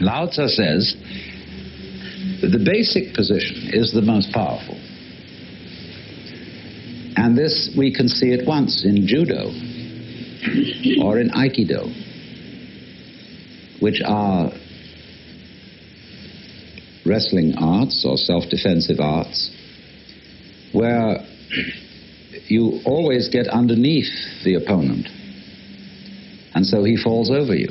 Lao Tzu says the basic position is the most powerful. And this we can see at once in judo or in aikido, which are wrestling arts or self defensive arts, where you always get underneath the opponent, and so he falls over you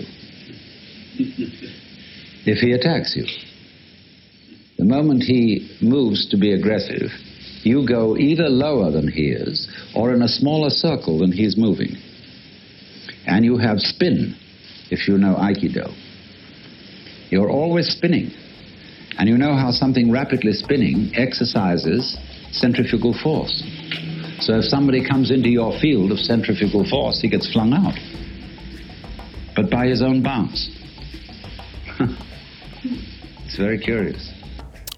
if he attacks you. The moment he moves to be aggressive, you go either lower than he is or in a smaller circle than he's moving. And you have spin, if you know Aikido. You're always spinning. And you know how something rapidly spinning exercises centrifugal force. So if somebody comes into your field of centrifugal force, he gets flung out. But by his own bounce. It's very curious.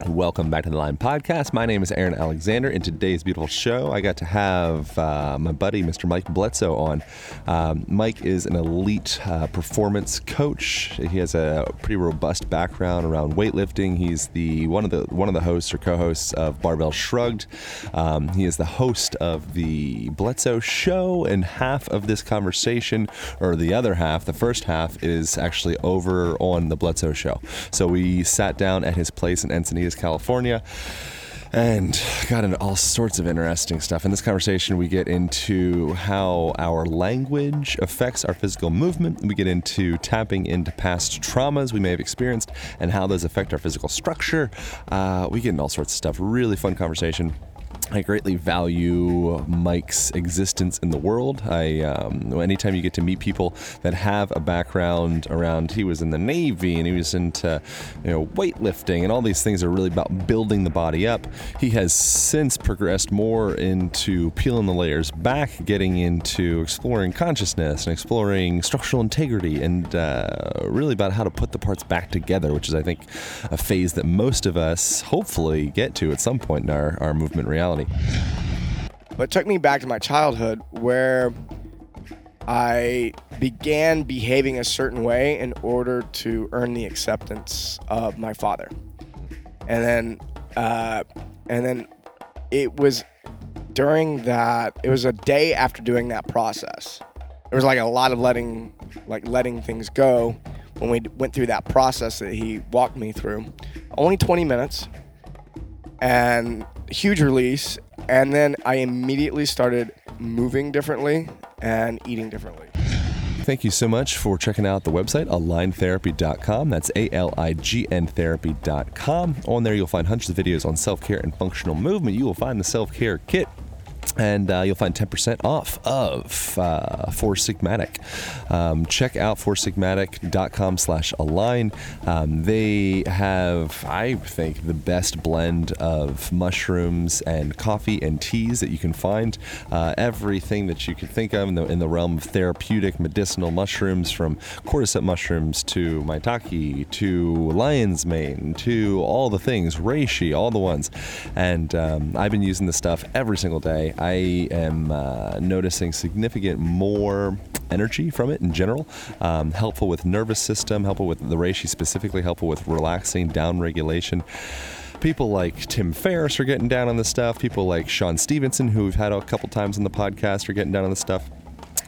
Welcome back to the Align Podcast. My name is Aaron Alexander. In today's beautiful show, I got to have uh, my buddy, Mr. Mike Bledsoe, on. Um, Mike is an elite uh, performance coach. He has a pretty robust background around weightlifting. He's the one of the one of the hosts or co-hosts of Barbell Shrugged. Um, he is the host of the Bledsoe Show, and half of this conversation, or the other half, the first half, is actually over on the Bledsoe Show. So we sat down at his place in Encinitas. California and got into all sorts of interesting stuff. In this conversation, we get into how our language affects our physical movement. We get into tapping into past traumas we may have experienced and how those affect our physical structure. Uh, we get into all sorts of stuff. Really fun conversation. I greatly value Mike's existence in the world. I, um, anytime you get to meet people that have a background around, he was in the Navy and he was into, you know, weightlifting and all these things are really about building the body up. He has since progressed more into peeling the layers back, getting into exploring consciousness and exploring structural integrity and uh, really about how to put the parts back together, which is, I think, a phase that most of us hopefully get to at some point in our, our movement reality. But it took me back to my childhood where I began behaving a certain way in order to earn the acceptance of my father. And then, uh, and then it was during that, it was a day after doing that process. There was like a lot of letting, like letting things go when we went through that process that he walked me through. Only 20 minutes and huge release. And then I immediately started moving differently and eating differently. Thank you so much for checking out the website, aligntherapy.com. That's A L I G N therapy.com. On there, you'll find hundreds of videos on self care and functional movement. You will find the self care kit and uh, you'll find 10% off of uh, Four Sigmatic. Um, check out foursigmatic.com slash align. Um, they have, I think, the best blend of mushrooms and coffee and teas that you can find. Uh, everything that you can think of in the, in the realm of therapeutic medicinal mushrooms, from cordyceps mushrooms to maitake to lion's mane to all the things, reishi, all the ones. And um, I've been using this stuff every single day. I am uh, noticing significant more energy from it in general. Um, helpful with nervous system, helpful with the reishi specifically, helpful with relaxing, down regulation. People like Tim Ferriss are getting down on this stuff. People like Shawn Stevenson, who we've had a couple times on the podcast, are getting down on this stuff.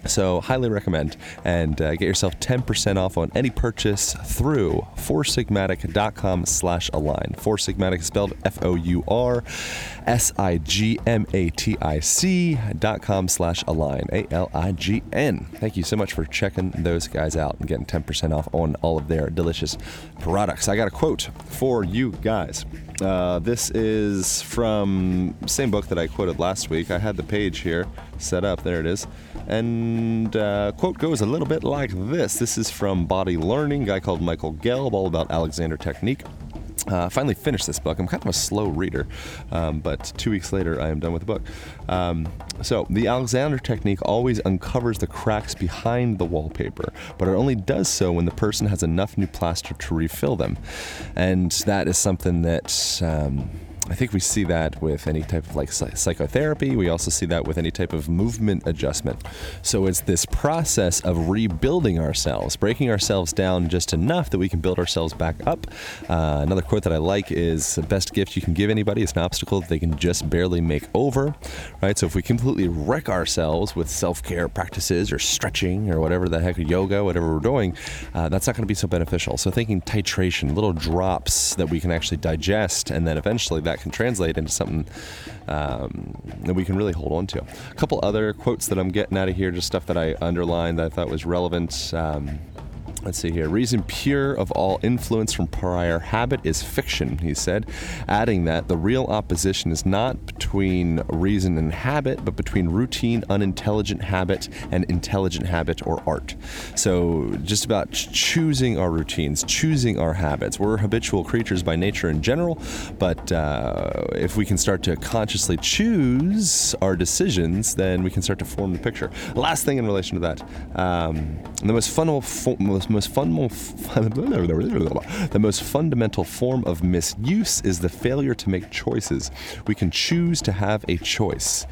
So, highly recommend and uh, get yourself 10% off on any purchase through foursigmatic.com slash align. Four Sigmatic is spelled F O U R S I G M A T I C dot com slash align. A L I G N. Thank you so much for checking those guys out and getting 10% off on all of their delicious products. I got a quote for you guys. Uh, this is from same book that I quoted last week. I had the page here set up. There it is. And uh, quote goes a little bit like this. This is from Body Learning, guy called Michael Gelb, all about Alexander technique. Uh, finally finished this book. I'm kind of a slow reader, um, but two weeks later, I am done with the book. Um, so, the Alexander technique always uncovers the cracks behind the wallpaper, but it only does so when the person has enough new plaster to refill them. And that is something that. Um, I think we see that with any type of like psychotherapy. We also see that with any type of movement adjustment. So it's this process of rebuilding ourselves, breaking ourselves down just enough that we can build ourselves back up. Uh, another quote that I like is the best gift you can give anybody is an obstacle that they can just barely make over. Right? So if we completely wreck ourselves with self-care practices or stretching or whatever the heck, yoga, whatever we're doing, uh, that's not going to be so beneficial. So thinking titration, little drops that we can actually digest, and then eventually that can translate into something um, that we can really hold on to. A couple other quotes that I'm getting out of here, just stuff that I underlined that I thought was relevant. Um, Let's see here. Reason pure of all influence from prior habit is fiction, he said, adding that the real opposition is not between reason and habit, but between routine, unintelligent habit and intelligent habit or art. So, just about choosing our routines, choosing our habits. We're habitual creatures by nature in general, but uh, if we can start to consciously choose our decisions, then we can start to form the picture. Last thing in relation to that um, the most fundamental, most most fun, the most fundamental form of misuse is the failure to make choices. We can choose to have a choice.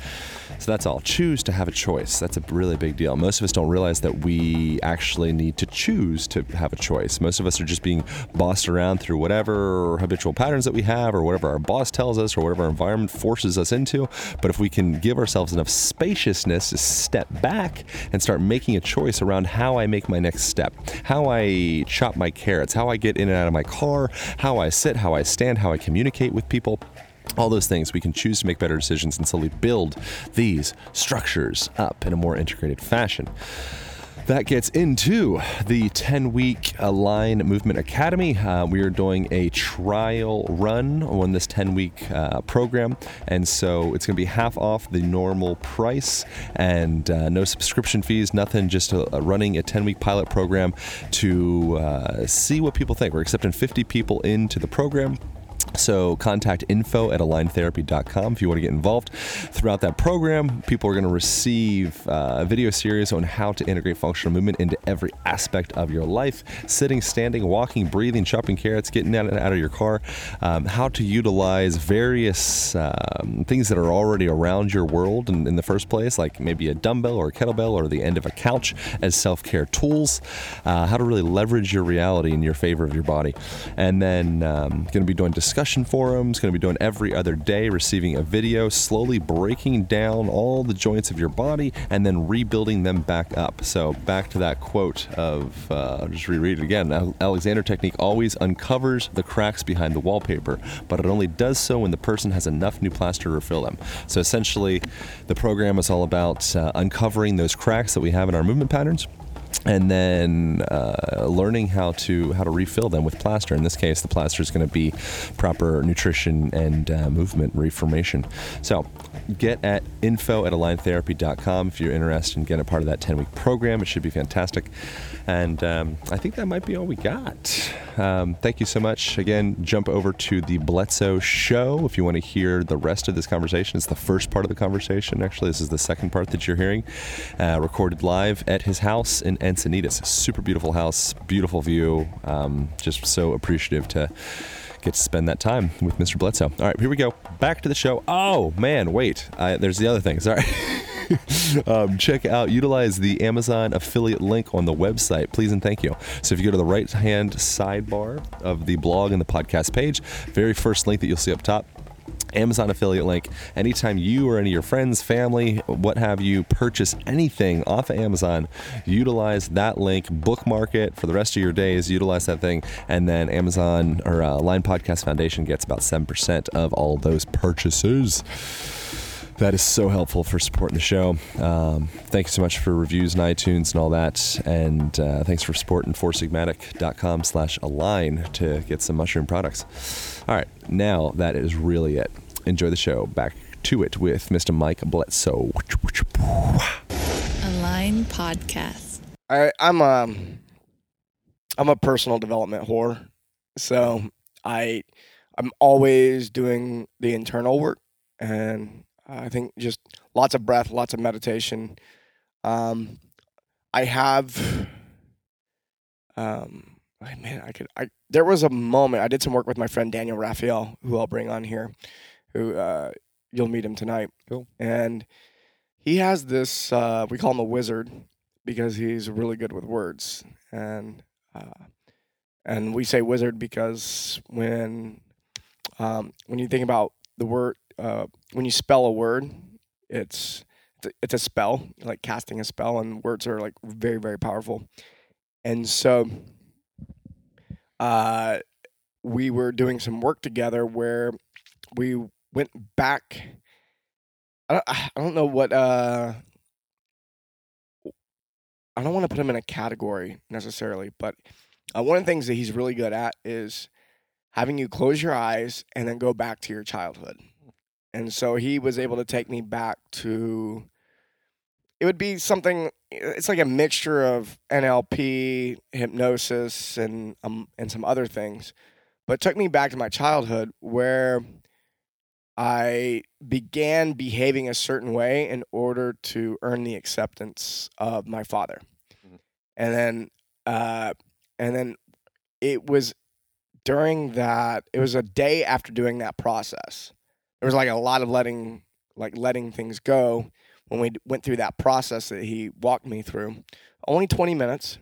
So that's all. Choose to have a choice. That's a really big deal. Most of us don't realize that we actually need to choose to have a choice. Most of us are just being bossed around through whatever habitual patterns that we have, or whatever our boss tells us, or whatever our environment forces us into. But if we can give ourselves enough spaciousness to step back and start making a choice around how I make my next step, how I chop my carrots, how I get in and out of my car, how I sit, how I stand, how I communicate with people all those things we can choose to make better decisions and slowly build these structures up in a more integrated fashion that gets into the 10 week Align Movement Academy. Uh, we are doing a trial run on this 10 week uh, program, and so it's going to be half off the normal price and uh, no subscription fees, nothing, just a, a running a 10 week pilot program to uh, see what people think. We're accepting 50 people into the program. So contact info at aligntherapy.com if you want to get involved. Throughout that program, people are going to receive uh, a video series on how to integrate functional movement into every aspect of your life sitting, standing, walking, breathing, chopping carrots, getting out and out of your car, um, how to utilize various um, things that are already around your world in, in, the first place, like maybe a dumbbell or a kettlebell or the end of a couch as self care tools, uh, how to really leverage your reality in your favor of your body. And then um, going to be doing discussion discussion forums, going to be doing every other day, receiving a video, slowly breaking down all the joints of your body and then rebuilding them back up. So, back to that quote of, uh, I'll just reread it again Alexander Technique always uncovers the cracks behind the wallpaper, but it only does so when the person has enough new plaster to refill them. So, essentially, the program is all about uh, uncovering those cracks that we have in our movement patterns and then uh, learning how to how to refill them with plaster. In this case, the plaster is going to be proper nutrition and uh, movement reformation. So get at info at aligntherapy.com if you're interested in getting a part of that 10 week program. It should be fantastic. And um, I think that might be all we got. Um, thank you so much. Again, jump over to the Bledsoe Show if you want to hear the rest of this conversation. It's the first part of the conversation, actually. This is the second part that you're hearing, uh, recorded live at his house in Encinitas. Super beautiful house, beautiful view. Um, just so appreciative to get to spend that time with Mr. Bledsoe. All right, here we go. Back to the show. Oh, man, wait. I, there's the other thing. Sorry. um, check out, utilize the Amazon affiliate link on the website, please and thank you. So if you go to the right hand sidebar of the blog and the podcast page, very first link that you'll see up top, Amazon affiliate link. Anytime you or any of your friends, family, what have you, purchase anything off of Amazon, utilize that link, bookmark it for the rest of your days, utilize that thing, and then Amazon or uh, Align Podcast Foundation gets about 7% of all those purchases. That is so helpful for supporting the show. Um, thank you so much for reviews and iTunes and all that. And uh, thanks for supporting foursigmatic.com slash align to get some mushroom products. All right, now that is really it. Enjoy the show. Back to it with Mr. Mike Bledsoe. Align Podcast. I, I'm a I'm a personal development whore, so I I'm always doing the internal work, and I think just lots of breath, lots of meditation. Um, I have, um, I- man, I could I there was a moment I did some work with my friend Daniel Raphael, who I'll bring on here, who uh, you'll meet him tonight. Cool. And he has this uh, we call him a wizard because he's really good with words and uh, and we say wizard because when um, when you think about the word uh, when you spell a word it's it's a- spell like casting a spell and words are like very very powerful and so uh, we were doing some work together where we went back I don't, I don't know what uh I don't want to put him in a category necessarily, but uh, one of the things that he's really good at is having you close your eyes and then go back to your childhood. And so he was able to take me back to it would be something it's like a mixture of NLP, hypnosis and um and some other things. But took me back to my childhood where I began behaving a certain way in order to earn the acceptance of my father. Mhm. And then uh and then it was during that it was a day after doing that process. There was like a lot of letting like letting things go when we went through that process that he walked me through. Only 20 minutes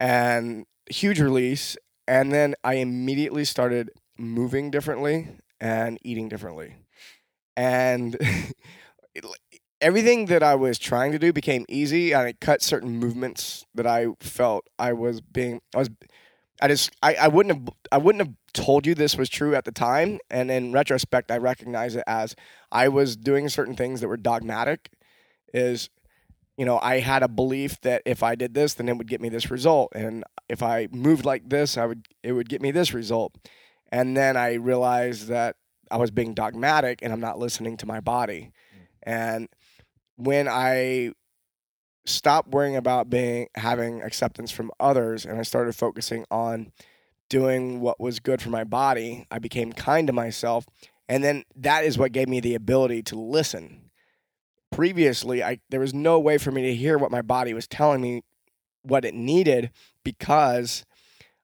and huge release and then I immediately started moving differently and eating differently. And everything that I was trying to do became easy and I cut certain movements that I felt I was being I was I just I, I wouldn't have I wouldn't have told you this was true at the time. And in retrospect I recognize it as I was doing certain things that were dogmatic is you know I had a belief that if I did this then it would get me this result. And if I moved like this I would it would get me this result. And then I realized that I was being dogmatic and I'm not listening to my body. Mm. And when I stopped worrying about being having acceptance from others and I started focusing on doing what was good for my body, I became kind to myself. And then that is what gave me the ability to listen. Previously, I there was no way for me to hear what my body was telling me what it needed because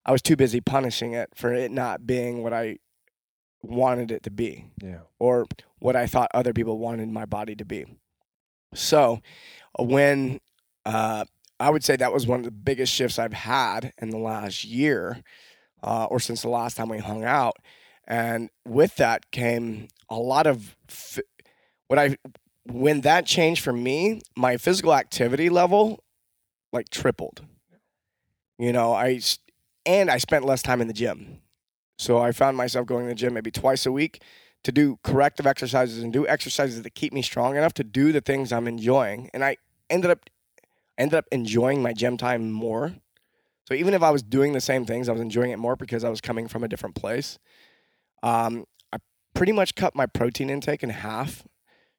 I was too busy punishing it for it not being what I wanted it to be Yeah. or what I thought other people wanted my body to be. So, when uh, I would say that was one of the biggest shifts I've had in the last year, uh, or since the last time we hung out, and with that came a lot of f- what I when that changed for me, my physical activity level like tripled. You know, I and I spent less time in the gym. So I found myself going to the gym maybe twice a week to do corrective exercises and do exercises that keep me strong enough to do the things I'm enjoying. And I ended up ended up enjoying my gym time more. So even if I was doing the same things, I was enjoying it more because I was coming from a different place. Um, I pretty much cut my protein intake in half,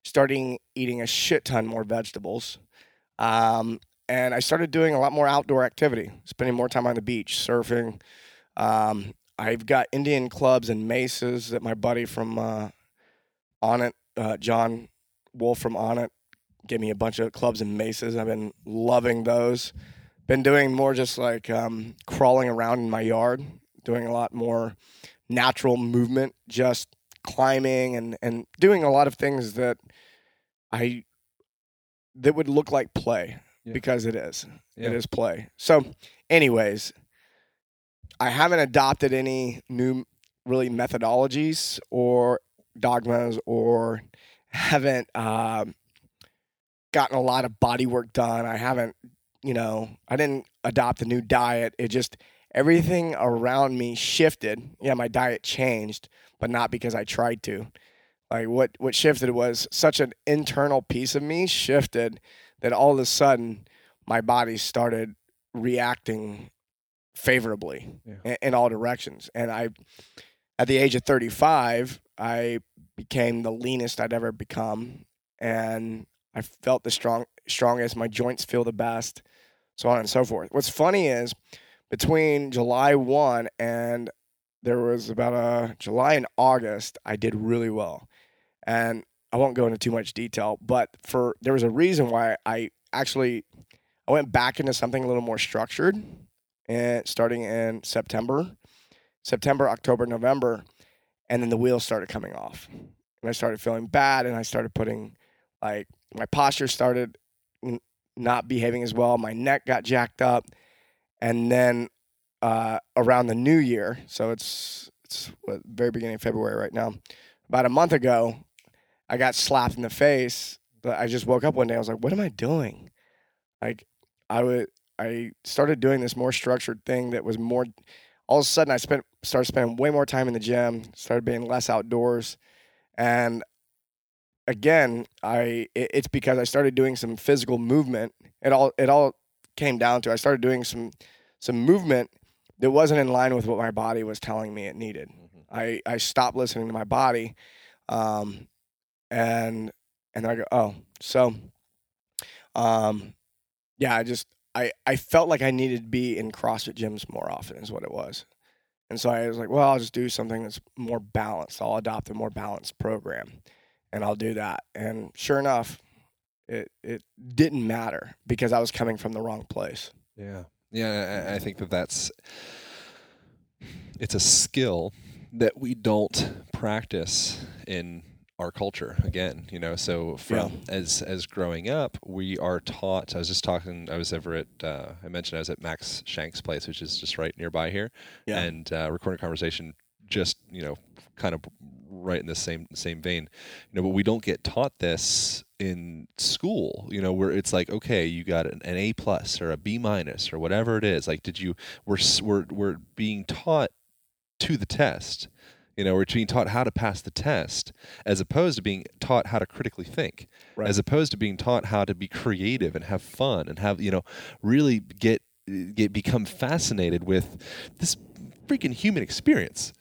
starting eating a shit ton more vegetables. Um, and I started doing a lot more outdoor activity, spending more time on the beach, surfing. Um, I've got Indian clubs and maces that my buddy from uh, Onnit, uh, John Wolf from Onnit, gave me a bunch of clubs and maces. I've been loving those. Been doing more just like um, crawling around in my yard, doing a lot more natural movement, just climbing and, and doing a lot of things that I that would look like play Yeah. because it is. Yeah. It is play. So, anyways, I haven't adopted any new really methodologies or dogmas or haven't um, gotten a lot of body work done. I haven't, you know, I didn't adopt a new diet. It just everything around me shifted. Yeah, my diet changed, but not because I tried to. Like what what shifted was such an internal piece of me shifted that all of a sudden my body started reacting favorably Yeah. in, in all directions. And I, at the age of 35, I became the leanest I'd ever become, and I felt the strong strongest. My joints feel the best, so on and so forth. What's funny is between July 1 and there was about a July and August, I did really well. And I won't go into too much detail, but for there was a reason why I actually I went back into something a little more structured and starting in September, September, October, November, and then the wheels started coming off. And I started feeling bad and I started putting like my posture started not behaving as well. My neck got jacked up. And then uh, around the new year, so it's it's what, very beginning of February right now. About a month ago, I got slapped in the face. But I just woke up one day. I was like, "What am I doing?" Like, I would. I started doing this more structured thing that was more. All of a sudden, I spent started spending way more time in the gym. Started being less outdoors, and again, I it, it's because I started doing some physical movement. It all it all came down to I started doing some some movement that wasn't in line with what my body was telling me it needed. I I stopped listening to my body, um, and and I go oh so, um, yeah I just I I felt like I needed to be in CrossFit gyms more often is what it was, and so I was like well I'll just do something that's more balanced. I'll adopt a more balanced program, and I'll do that. And sure enough, it it didn't matter because I was coming from the wrong place. Yeah, yeah. I, I think that that's it's a skill that we don't practice in our culture again you know so from as as growing up we are taught i was just talking i was ever at uh, i mentioned i was at max shank's place which is just right nearby here Yeah. and uh, recording a conversation just you know kind of right in the same same vein. You know but we don't get taught this in school you know where it's like okay you got an, an a plus or a b minus or whatever it is. Like did you we're we're, we're being taught to the test you know we're being taught how to pass the test as opposed to being taught how to critically think Right. as opposed to being taught how to be creative and have fun and have you know really get get become fascinated with this freaking human experience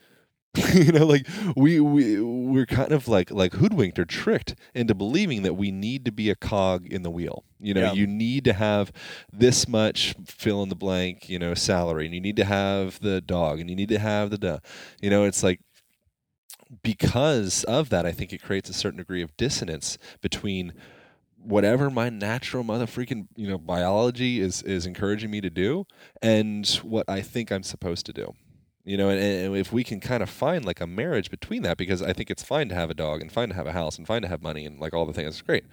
you know like we we we're kind of like like hoodwinked or tricked into believing that we need to be a cog in the wheel you know Yeah. you need to have this much fill in the blank you know salary and you need to have the dog and you need to have the duh. you know it's like because of that i think it creates a certain degree of dissonance between whatever my natural mother freaking you know biology is is encouraging me to do and what i think i'm supposed to do you know and, and if we can kind of find like a marriage between that because i think it's fine to have a dog and fine to have a house and fine to have money and like all the things it's great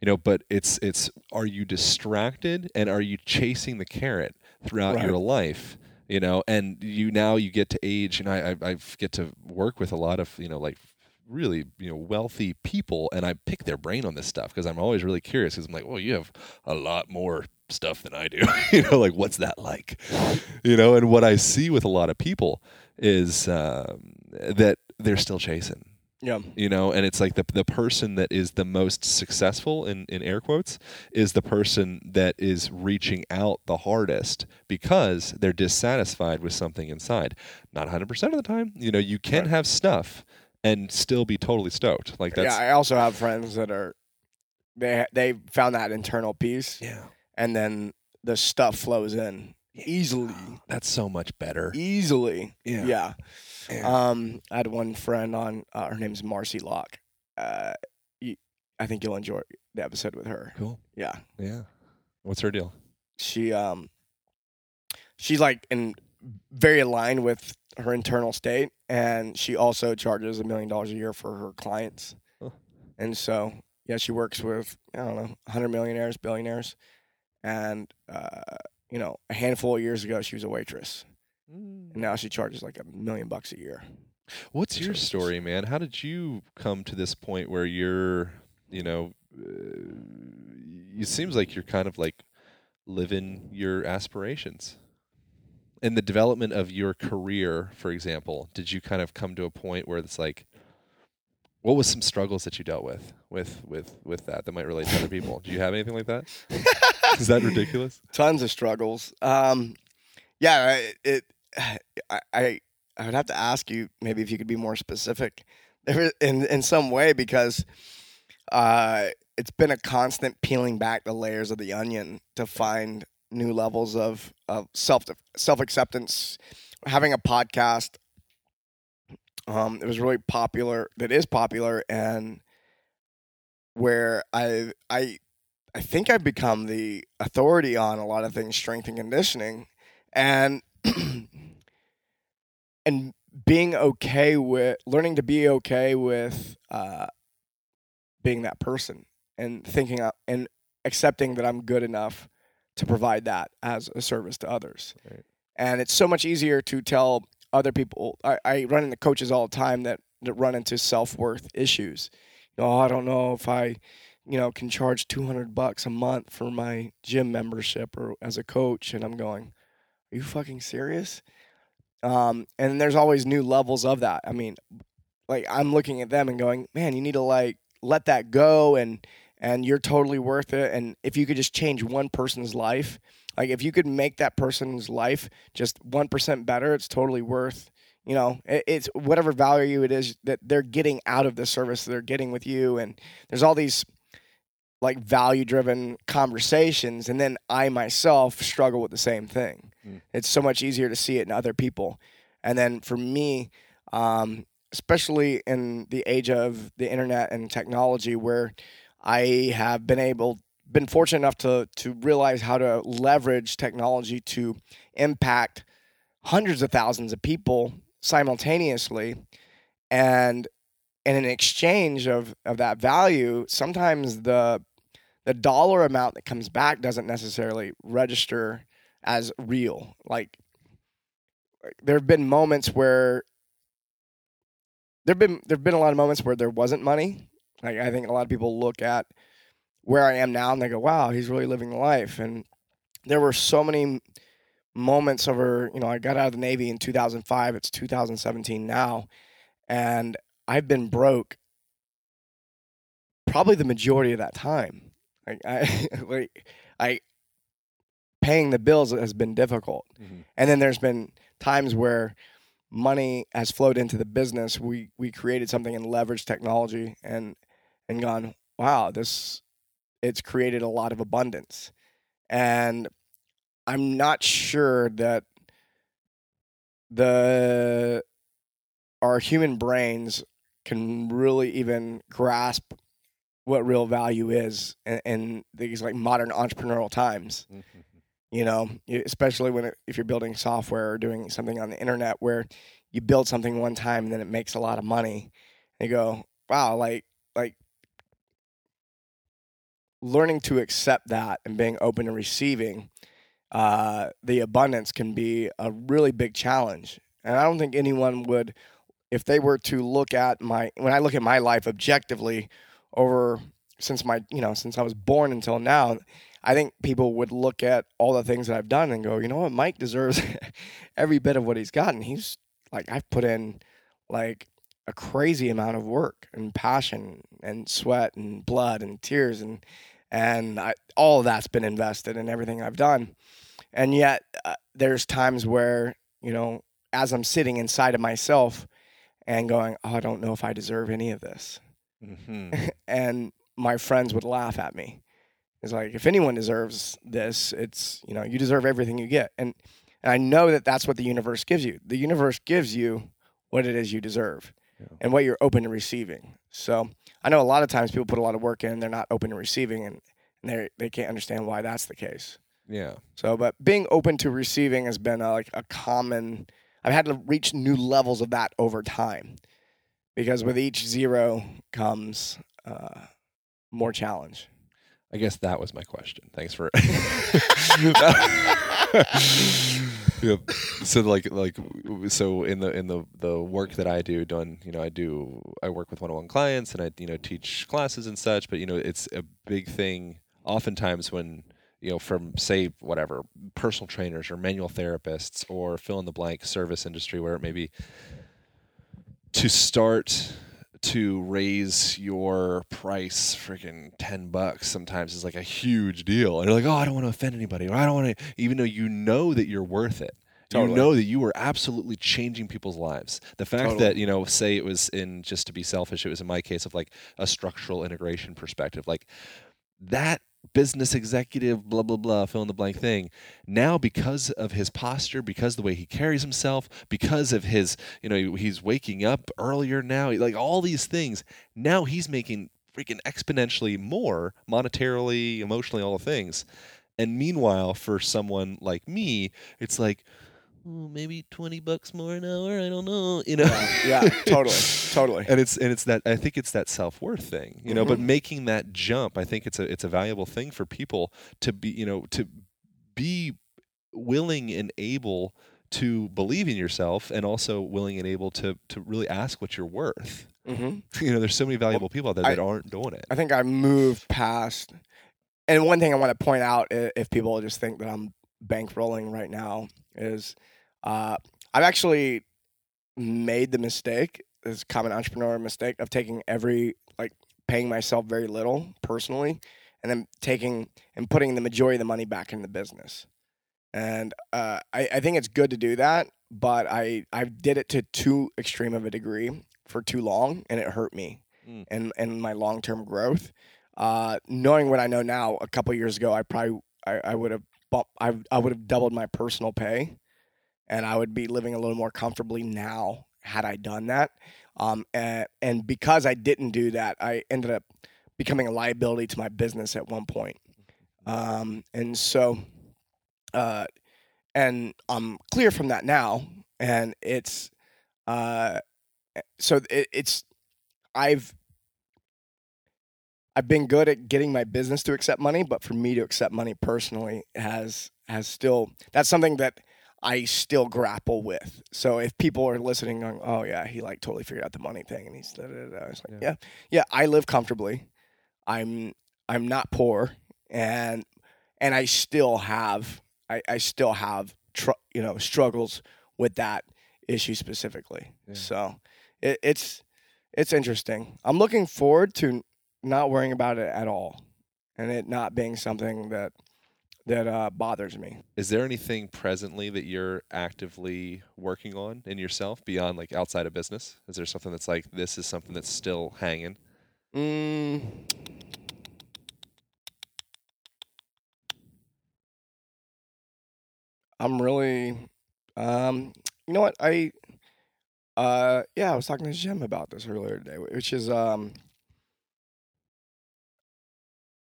you know but it's it's are you distracted and are you chasing the carrot throughout Right. your life you know and you now you get to age and I, I i get to work with a lot of you know like really you know wealthy people and i pick their brain on this stuff because i'm always really curious because i'm like well you have a lot more stuff than i do you know like what's that like? You know and what i see with a lot of people is um, that they're still chasing. Yeah. you know and it's like the the person that is the most successful in in air quotes is the person that is reaching out the hardest because they're dissatisfied with something inside. Not 100% of the time. You know you can Right. have stuff and still be totally stoked. Like that's yeah, I also have friends that are they they found that internal peace, yeah and then the stuff flows in easily, that's so much better easily. Yeah. yeah. Yeah. Um, I had one friend on. Uh, her name's Marcy Locke. Uh, you, I think you'll enjoy the episode with her. cool Yeah, yeah what's her deal she um, she's like in very aligned with her internal state, and she also charges a million dollars a year for her clients. Huh. And so, yeah, she works with I don't know, hundred millionaires, billionaires, and uh, you know, a handful of years ago, she was a waitress, and now she charges like a million bucks a year. What's your Services. story, man? How did you come to this point where you're, you know, uh, it seems like you're kind of like living your aspirations. In the development of your career, for example, did you kind of come to a point where it's like, what was some struggles that you dealt with with with with that that might relate to other people? Do you have anything like that? Is that ridiculous? Tons of struggles. Um, yeah, it, it I, I I would have to ask you maybe if you could be more specific in in some way because uh, it's been a constant peeling back the layers of the onion to find new levels of, of self self acceptance. Having a podcast, um, it was really popular. That is popular, and where I I I think I've become the authority on a lot of things, strength and conditioning, and and being okay with learning to be okay with uh, being that person and thinking uh, and accepting that I'm good enough to provide that as a service to others. Right. And it's so much easier to tell other people. I, I run into coaches all the time that, that run into self worth issues. You know, oh, I don't know if I, you know, can charge 200 bucks a month for my gym membership or as a coach. And I'm going, are you fucking serious? Um, and there's always new levels of that. I mean, like I'm looking at them and going, man, you need to like let that go and and you're totally worth it. And if you could just change one person's life, like if you could make that person's life just 1% better, it's totally worth, you know, it, it's whatever value it is that they're getting out of the service they're getting with you. And there's all these like value driven conversations. And then I myself struggle with the same thing. Mm. It's so much easier to see it in other people. And then for me, um, especially in the age of the internet and technology where I have been able been fortunate enough to to realize how to leverage technology to impact hundreds of thousands of people simultaneously. And and in exchange of of that value sometimes the the dollar amount that comes back doesn't necessarily register as real. Like there have been moments where there've been there've been a lot of moments where there wasn't money. Like I think a lot of people look at where I am now and they go, "Wow, he's really living the life." And there were so many moments over, you know, I got out of the Navy in 2005. It's 2017 now, and I've been broke probably the majority of that time. Like I, like I, paying the bills has been difficult, mm-hmm. and then there's been times where money has flowed into the business. We we created something and leveraged technology, and and gone, wow, this it's created a lot of abundance. And I'm not sure that the our human brains can really even grasp what real value is in, in these like modern entrepreneurial times. Mm-hmm. You know, especially when it, if you're building software or doing something on the internet where you build something one time and then it makes a lot of money. And you go, wow, like like learning to accept that and being open to receiving uh, the abundance can be a really big challenge. And I don't think anyone would, if they were to look at my, when I look at my life objectively over since my, you know, since I was born until now, I think people would look at all the things that I've done and go, you know what, Mike deserves every bit of what he's gotten. He's like, I've put in like a crazy amount of work and passion and sweat and blood and tears and and I, all of that's been invested in everything I've done. And yet, uh, there's times where you know, as I'm sitting inside of myself and going, "Oh, I don't know if I deserve any of this," mm-hmm. and my friends would laugh at me. It's like if anyone deserves this, it's you know, you deserve everything you get, and and I know that that's what the universe gives you. The universe gives you what it is you deserve yeah. and what you're open to receiving. So I know a lot of times people put a lot of work in, and they're not open to receiving, and, and they they can't understand why that's the case. Yeah. So, but being open to receiving has been a, like a common. I've had to reach new levels of that over time, because with each zero comes uh, more challenge. I guess that was my question. Thanks for. yep. So like like so in the in the the work that I do done you know I do I work with one-on-one clients and I you know teach classes and such but you know it's a big thing oftentimes when you know from say whatever personal trainers or manual therapists or fill in the blank service industry where it may be to start to raise your price freaking 10 bucks sometimes is like a huge deal. And you're like, oh, I don't want to offend anybody, or I don't want to, even though you know that you're worth it. Totally. You know that you were absolutely changing people's lives. The fact Totally. that, you know, say it was in, just to be selfish, it was in my case of like a structural integration perspective. Like that business executive, blah, blah, blah, fill in the blank thing. Now, because of his posture, because the way he carries himself, because of his, you know, he's waking up earlier now, like all these things, now he's making freaking exponentially more monetarily, emotionally, all the things. And meanwhile, for someone like me, it's like, oh, maybe 20 bucks more an hour. I don't know, you know? yeah, totally, totally. and it's and it's that I think it's that self worth thing, you know. But making that jump, I think it's a it's a valuable thing for people to be, you know, to be willing and able to believe in yourself, and also willing and able to to really ask what you're worth. hmm You know, there's so many valuable people out there I- that aren't doing it. I think I moved past. And one thing I want to point out, if people just think that I'm bankrolling right now, is uh, I've actually made the mistake, this common entrepreneur mistake, of taking every like paying myself very little personally, and then taking and putting the majority of the money back in the business. And uh, I, I think it's good to do that, but I I did it to too extreme of a degree for too long, and it hurt me Mm. and and my long term growth. Uh, knowing what I know now, a couple years ago, I probably I, I would have bump, I I would have doubled my personal pay, and I would be living a little more comfortably now had I done that. Um, and, and because I didn't do that, I ended up becoming a liability to my business at one point. Um, and so, uh, and I'm clear from that now, and it's, uh, so it, it's, I've, I've been good at getting my business to accept money, but for me to accept money personally has has still that's something that I still grapple with. So if people are listening, going, "Oh yeah, he like totally figured out the money thing," and he's, da, da, da, da," it's like, yeah. yeah, I live comfortably. I'm I'm not poor, and and I still have I, I still have tr- you know struggles with that issue specifically. Yeah. So it, it's it's interesting. I'm looking forward to not worrying about it at all, and it not being something that that uh, bothers me. Is there anything presently that you're actively working on in yourself beyond like outside of business? Is there something that's like this is something that's still hanging? Mm. I'm really, um, you know what I, uh, yeah, I was talking to Jim about this earlier today, which is, um,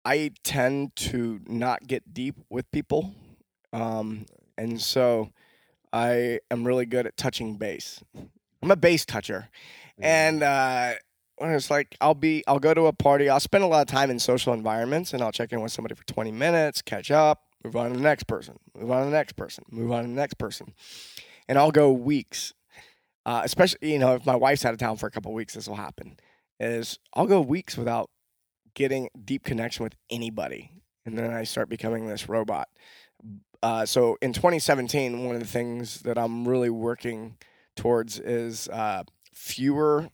I tend to not get deep with people, um, and so I am really good at touching base. I'm a base toucher, and uh, when it's like I'll be, I'll go to a party. I'll spend a lot of time in social environments, and I'll check in with somebody for 20 minutes, catch up, move on to the next person, move on to the next person, move on to the next person, and I'll go weeks. Uh, especially, you know, if my wife's out of town for a couple weeks, this will happen. Is I'll go weeks without getting deep connection with anybody, and then I start becoming this robot. Uh, so in 2017, one of the things that I'm really working towards is uh, fewer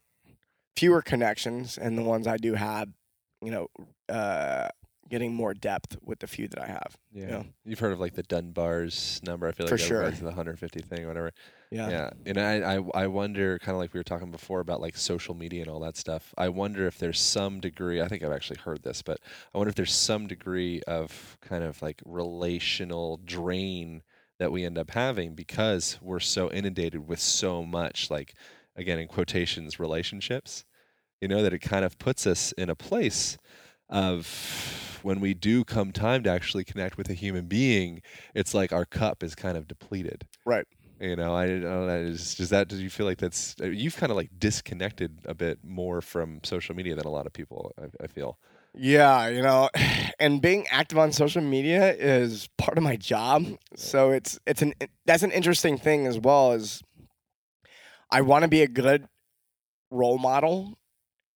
fewer connections, and the ones I do have, you know, uh, getting more depth with the few that I have. Yeah. Yeah. You've heard of like the Dunbar's number. I feel like For sure. the 150 thing or whatever. Yeah. Yeah. And I, I, I wonder, kind of like we were talking before about like social media and all that stuff. I wonder if there's some degree, I think I've actually heard this, but I wonder if there's some degree of kind of like relational drain that we end up having because we're so inundated with so much, like, again, in quotations, relationships, you know, that it kind of puts us in a place of when we do come time to actually connect with a human being, it's like our cup is kind of depleted. Right. You know, I don't know. Is, does that? Do you feel like that's? uh, You've kind of like disconnected a bit more from social media than a lot of people. I, I feel. Yeah, you know, and being active on social media is part of my job. So it's it's an that's an interesting thing as well is I want to be a good role model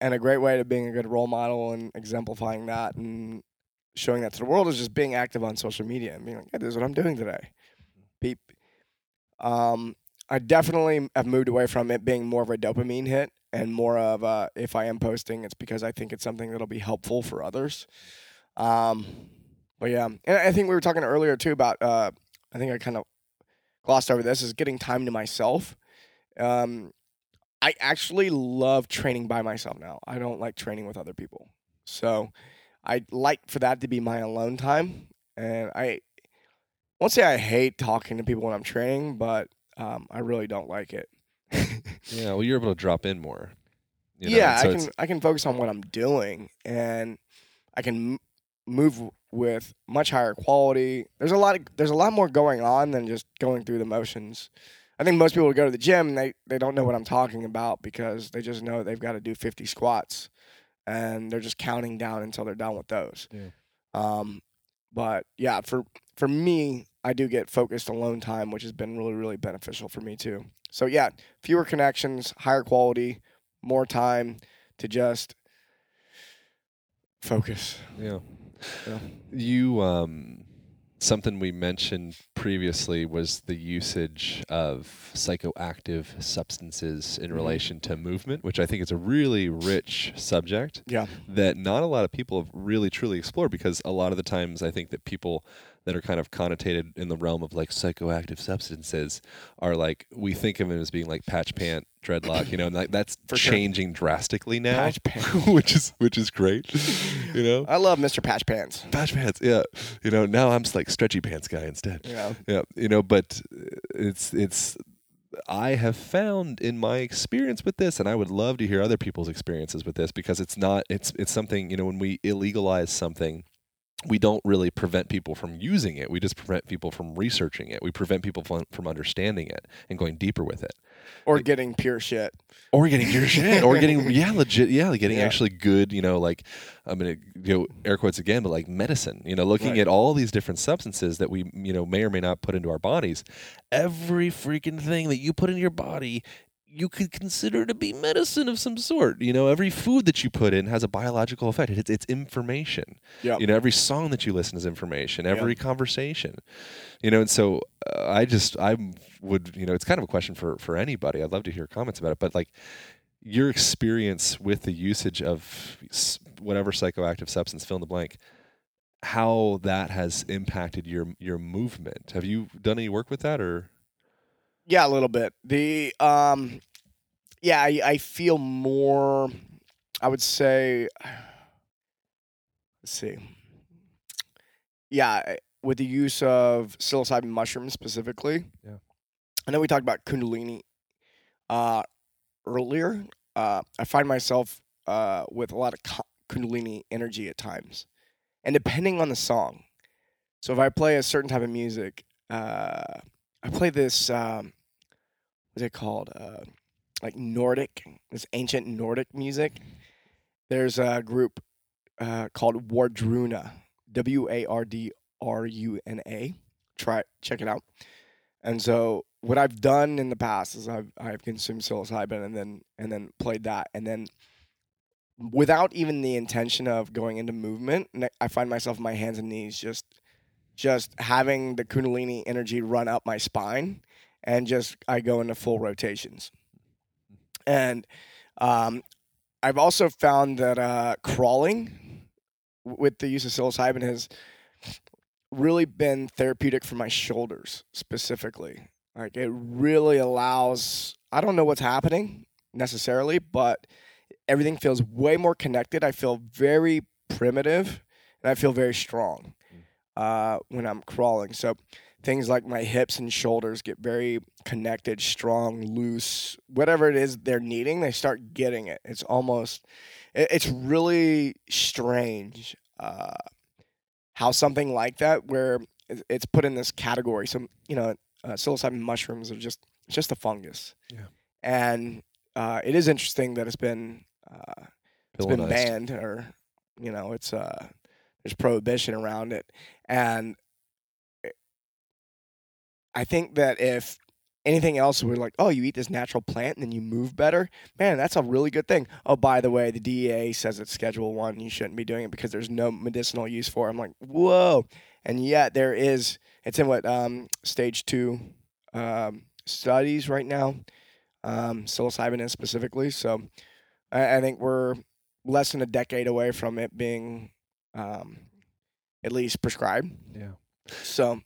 and a great way to being a good role model and exemplifying that and showing that to the world is just being active on social media and being like, yeah, this is what I'm doing today. Beep. Um, I definitely have moved away from it being more of a dopamine hit and more of uh, if I am posting, it's because I think it's something that'll be helpful for others. Um, but yeah, and I think we were talking earlier too about. Uh, I think I kind of glossed over this is getting time to myself. Um, I actually love training by myself now. I don't like training with other people. So I like for that to be my alone time. And I won't say I hate talking to people when I'm training, but um, I really don't like it. Yeah, well, you're able to drop in more. you know, yeah, so I it's- can I can focus on what I'm doing, and I can m- move with much higher quality. There's a lot of, there's a lot more going on than just going through the motions. I think most people go to the gym and they, they don't know what I'm talking about because they just know they've got to do 50 squats and they're just counting down until they're done with those. Yeah. Um, but yeah, for for me, I do get focused alone time, which has been really really beneficial for me too. So yeah, fewer connections, higher quality, more time to just focus. Yeah. Yeah. You um something we mentioned previously was the usage of psychoactive substances in Mhm. relation to movement, which I think is a really rich subject Yeah. that not a lot of people have really truly explored because a lot of the times I think that people that are kind of connotated in the realm of like psychoactive substances are like we think of it as being like patch pant dreadlock you know and like that's For sure. changing drastically now Patch pants. which is which is great you know I love Mr. Patch Pants. patch pants yeah you know now i'm just like stretchy pants guy instead You know. yeah you know but uh, it's it's i have found in my experience with this and i would love to hear other people's experiences with this because it's not it's it's something you know when we illegalize something we don't really prevent people from using it we just prevent people from researching it we prevent people from, from understanding it and going deeper with it Or getting pure shit. or getting your shit, or getting yeah, legit, yeah, getting Yeah. actually good, you know, like I'm gonna go air quotes again, but like medicine, you know, looking Right. at all these different substances that we, you know, may or may not put into our bodies. Every freaking thing that you put in your body, you could consider to be medicine of some sort. You know, every food that you put in has a biological effect. It's, it's information. Yeah. You know, every song that you listen is information. Every conversation. You know, and so uh, I just I would you know it's kind of a question for for anybody. I'd love to hear comments about it, but like your experience with the usage of whatever psychoactive substance, fill in the blank, how that has impacted your your movement. Have you done any work with that, or Yeah, a little bit. The um, yeah, I, I feel more. I would say. Let's see. Yeah, with the use of psilocybin mushrooms specifically. Yeah. I know we talked about kundalini uh, earlier. Uh, I find myself uh, with a lot of kundalini energy at times, and depending on the song. So if I play a certain type of music, uh, I play this. Um, what's it called? Uh, like Nordic, this ancient Nordic music. There's a group uh, called Wardruna, W A R D R U N A. Try check it out. And so what I've done in the past is I've I've consumed psilocybin and then and then played that and then without even the intention of going into movement, I find myself my hands and knees just just having the kundalini energy run up my spine and just I go into full rotations. And um, I've also found that uh, crawling with the use of psilocybin has really been therapeutic for my shoulders specifically. Like it really allows. I don't know what's happening necessarily, but everything feels way more connected. I feel very primitive, and I feel very strong uh, when I'm crawling. So things like my hips and shoulders get very connected, strong, loose, whatever it is they're needing, they start getting it. It's almost, it, it's really strange uh, how something like that, where it's put in this category. So you know, uh, psilocybin mushrooms are just it's just a fungus. Yeah. And uh, it is interesting that it's been uh, it's been banned or you know it's uh there's prohibition around it and i think that if anything else we're like oh you eat this natural plant and then you move better? Man that's a really good thing. Oh by the way the dea says it's schedule one you shouldn't be doing it because there's no medicinal use for it. I'm like whoa. And yet there is it's in what um, stage two um, studies right now um, psilocybin specifically. So I, I think we're less than a decade away from it being um, at least prescribed. Yeah. So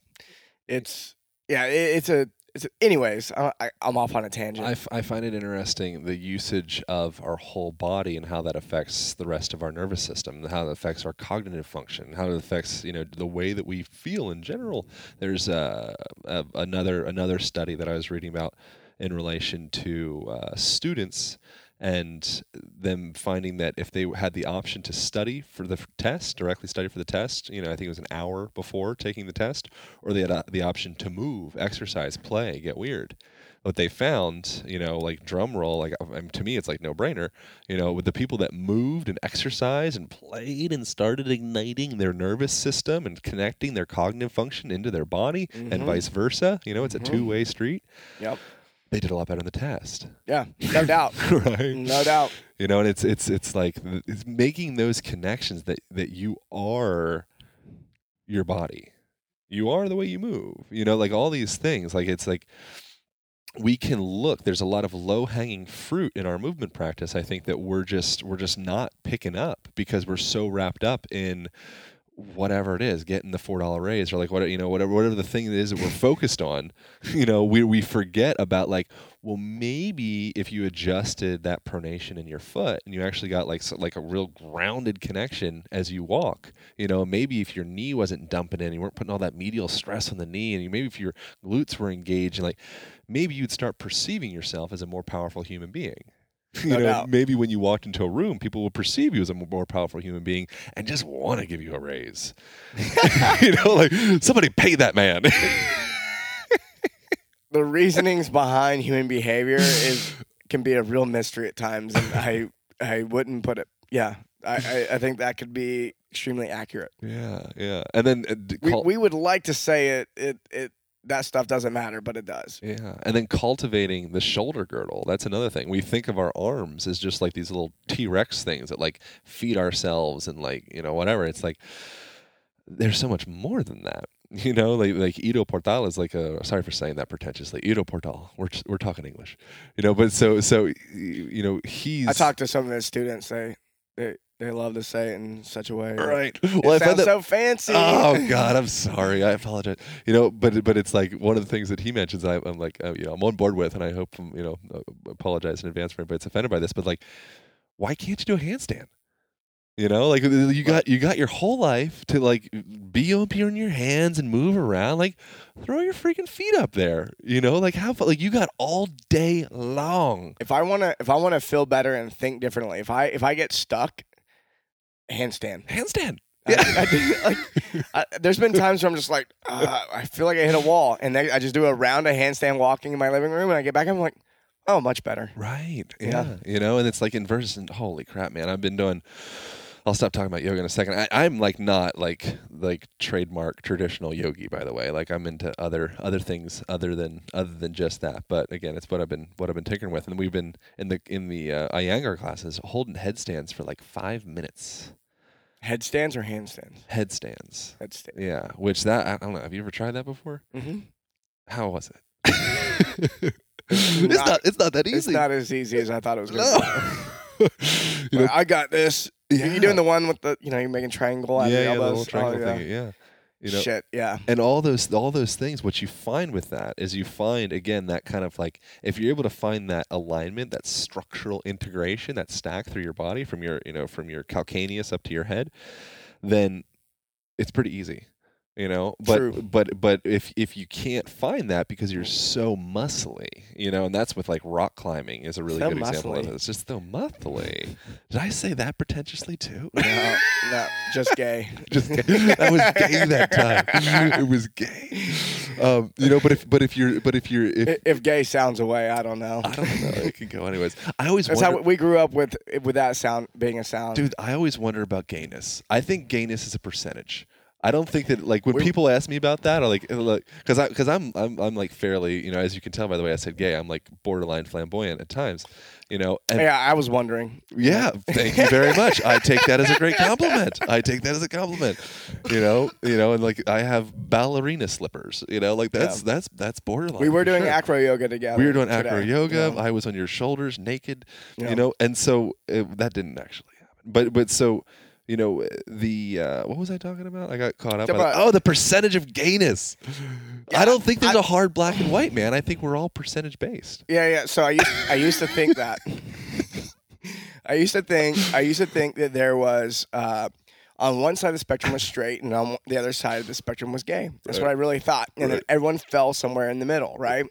it's yeah, it, it's a it's a, anyways. I, I, I'm off on a tangent. I, f- I find it interesting the usage of our whole body and how that affects the rest of our nervous system, how it affects our cognitive function, how it affects you know the way that we feel in general. There's uh, a, another another study that I was reading about in relation to uh, students and them finding that if they had the option to study for the test, directly study for the test, you know, I think it was an hour before taking the test, or they had uh, the option to move, exercise, play, get weird. What they found, you know, like drum roll, like I mean, to me, it's like no brainer. You know, with the people that moved and exercised and played and started igniting their nervous system and connecting their cognitive function into their body and Mhm. vice versa. You know, it's a Mhm. two way street. yep. They did a lot better in the test. Yeah. No doubt. right No doubt. you know and it's it's it's like it's making those connections that that you are your body you are the way you move you know like all these things like it's like we can look there's a lot of low hanging fruit in our movement practice i think that we're just we're just not picking up because we're so wrapped up in whatever it is getting the four dollar raise or like what you know whatever whatever the thing is that we're focused on you know we we forget about like well maybe if you adjusted that pronation in your foot and you actually got like so, like a real grounded connection as you walk you know maybe if your knee wasn't dumping in you weren't putting all that medial stress on the knee and you, maybe if your glutes were engaged and like maybe you'd start perceiving yourself as a more powerful human being you No know doubt. maybe when you walked into a room people will perceive you as a more- powerful human being and just want to give you a raise you know like somebody pay that man the reasonings behind human behavior is can be a real mystery at times, and I I wouldn't put it. Yeah, I I, I think that could be extremely accurate. yeah yeah and then uh, d- We we would like to say it it it that stuff doesn't matter, but it does. Yeah, and then cultivating the shoulder girdle. That's another thing. We think of our arms as just like these little T Rex things that like feed ourselves and like you know whatever. It's like there's so much more than that. You know, like like Ido Portal is like a sorry for saying that pretentiously. Ido Portal. We're we're talking English. You know, but so so you know he's I talked to some of his students. They they they love to say it in such a way. right. It Well, I sounds that so fancy. Oh God, I'm sorry. I apologize. You know, but but it's like one of the things that he mentions. I, I'm like, uh, you know, I'm on board with, and I hope you know, uh, apologize in advance for anybody that's offended by this. But like, why can't you do a handstand? You know, like you got you got your whole life to like be up here in your hands and move around. Like, throw your freaking feet up there. You know, like how like you got all day long. If I wanna if I wanna feel better and think differently, if I if I get stuck, handstand. Handstand. I- I, do- like, I, there's been times where I'm just like, uh, I feel like I hit a wall, and then I just do a round of handstand walking in my living room, and I get back, I'm like, oh, much better. Right. Yeah. Yeah. You know, and it's like inverse and holy crap, man. I've been doing I'll stop talking about yoga in a second. I, I'm like not like like trademark traditional yogi, by the way. Like I'm into other other things other than other than just that. But again, it's what I've been what I've been tinkering with, and we've been in the in the uh, Iyengar classes holding headstands for like five minutes. Headstands or handstands? Headstands. Headstand. Yeah, which that I don't know. Have you ever tried that before? Mm-hmm. How was it? it's not- not. It's not that easy. It's not as easy as I thought it was going to No. be. you know, I got this. Yeah. You doing the one with the, you know, you're making triangle out yeah, of yeah, the the elbows? little triangle oh, yeah. thing. Yeah. You know, Shit, yeah. and all those all those things what you find with that is you find again that kind of like if you're able to find that alignment that structural integration that stack through your body from your you know from your calcaneus up to your head then it's pretty easy you know but True. but but if if you can't find that because you're so muscly you know and that's with like rock climbing is a really So good example of it it's just so muscly did i say that pretentiously too No, no, just gay. just gay. that was gay that time. It was gay. Um, you know, but if but if you're but if you're if If gay sounds away, I don't know. I don't know, it can go anyways. I always That's wonder, how we grew up with with that sound being a sound. dude. I always wonder about gayness. I think gayness is a percentage. I don't think that like when people ask me about that, or like uh, look, because I because I'm I'm I'm like fairly you know as you can tell by the way I said gay, I'm like borderline flamboyant at times, you know. And Yeah, I was wondering. yeah, thank you very much. I take that as a great compliment. I take that as a compliment. You know, you know, and like I have ballerina slippers. You know, like that's Yeah. that's that's borderline. We were doing sure. acro yoga together. We were doing today, acro yoga. know? I was on your shoulders, naked. Yeah. You know, and so it, that didn't actually happen. But but so. You know the uh, what was I talking about? I got caught up. Yeah, on- oh, the percentage of gayness. I don't think there's I- a hard black and white, man. I think we're all percentage based. Yeah, yeah. So I used I used to think that. I used to think I used to think that there was uh, on one side of the spectrum was straight and on the other side of the spectrum was gay. That's what I really thought, and Right. everyone fell somewhere in the middle, right?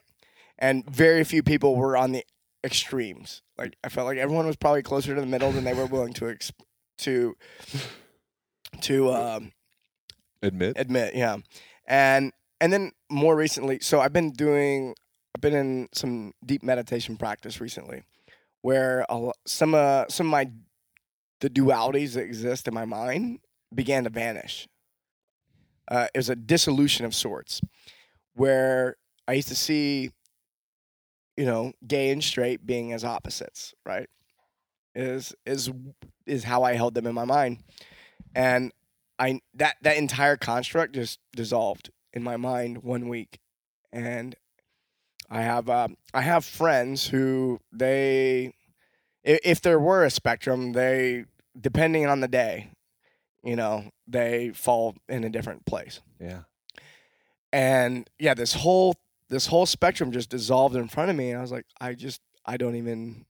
And very few people were on the extremes. Like I felt like everyone was probably closer to the middle than they were willing to to to um, Admit. admit yeah. And and then more recently so i've been doing i've been in some deep meditation practice recently where a, some uh some of my the dualities that exist in my mind began to vanish. Uh, it was a dissolution of sorts where i used to see you know gay and straight being as opposites right? Is is is how i held them in my mind and I that that entire construct just dissolved in my mind one week, and I have uh, I have friends who they, if there were a spectrum, they depending on the day, you know, they fall in a different place, Yeah. and yeah, this whole this whole spectrum just dissolved in front of me, and I was like, I just I don't even.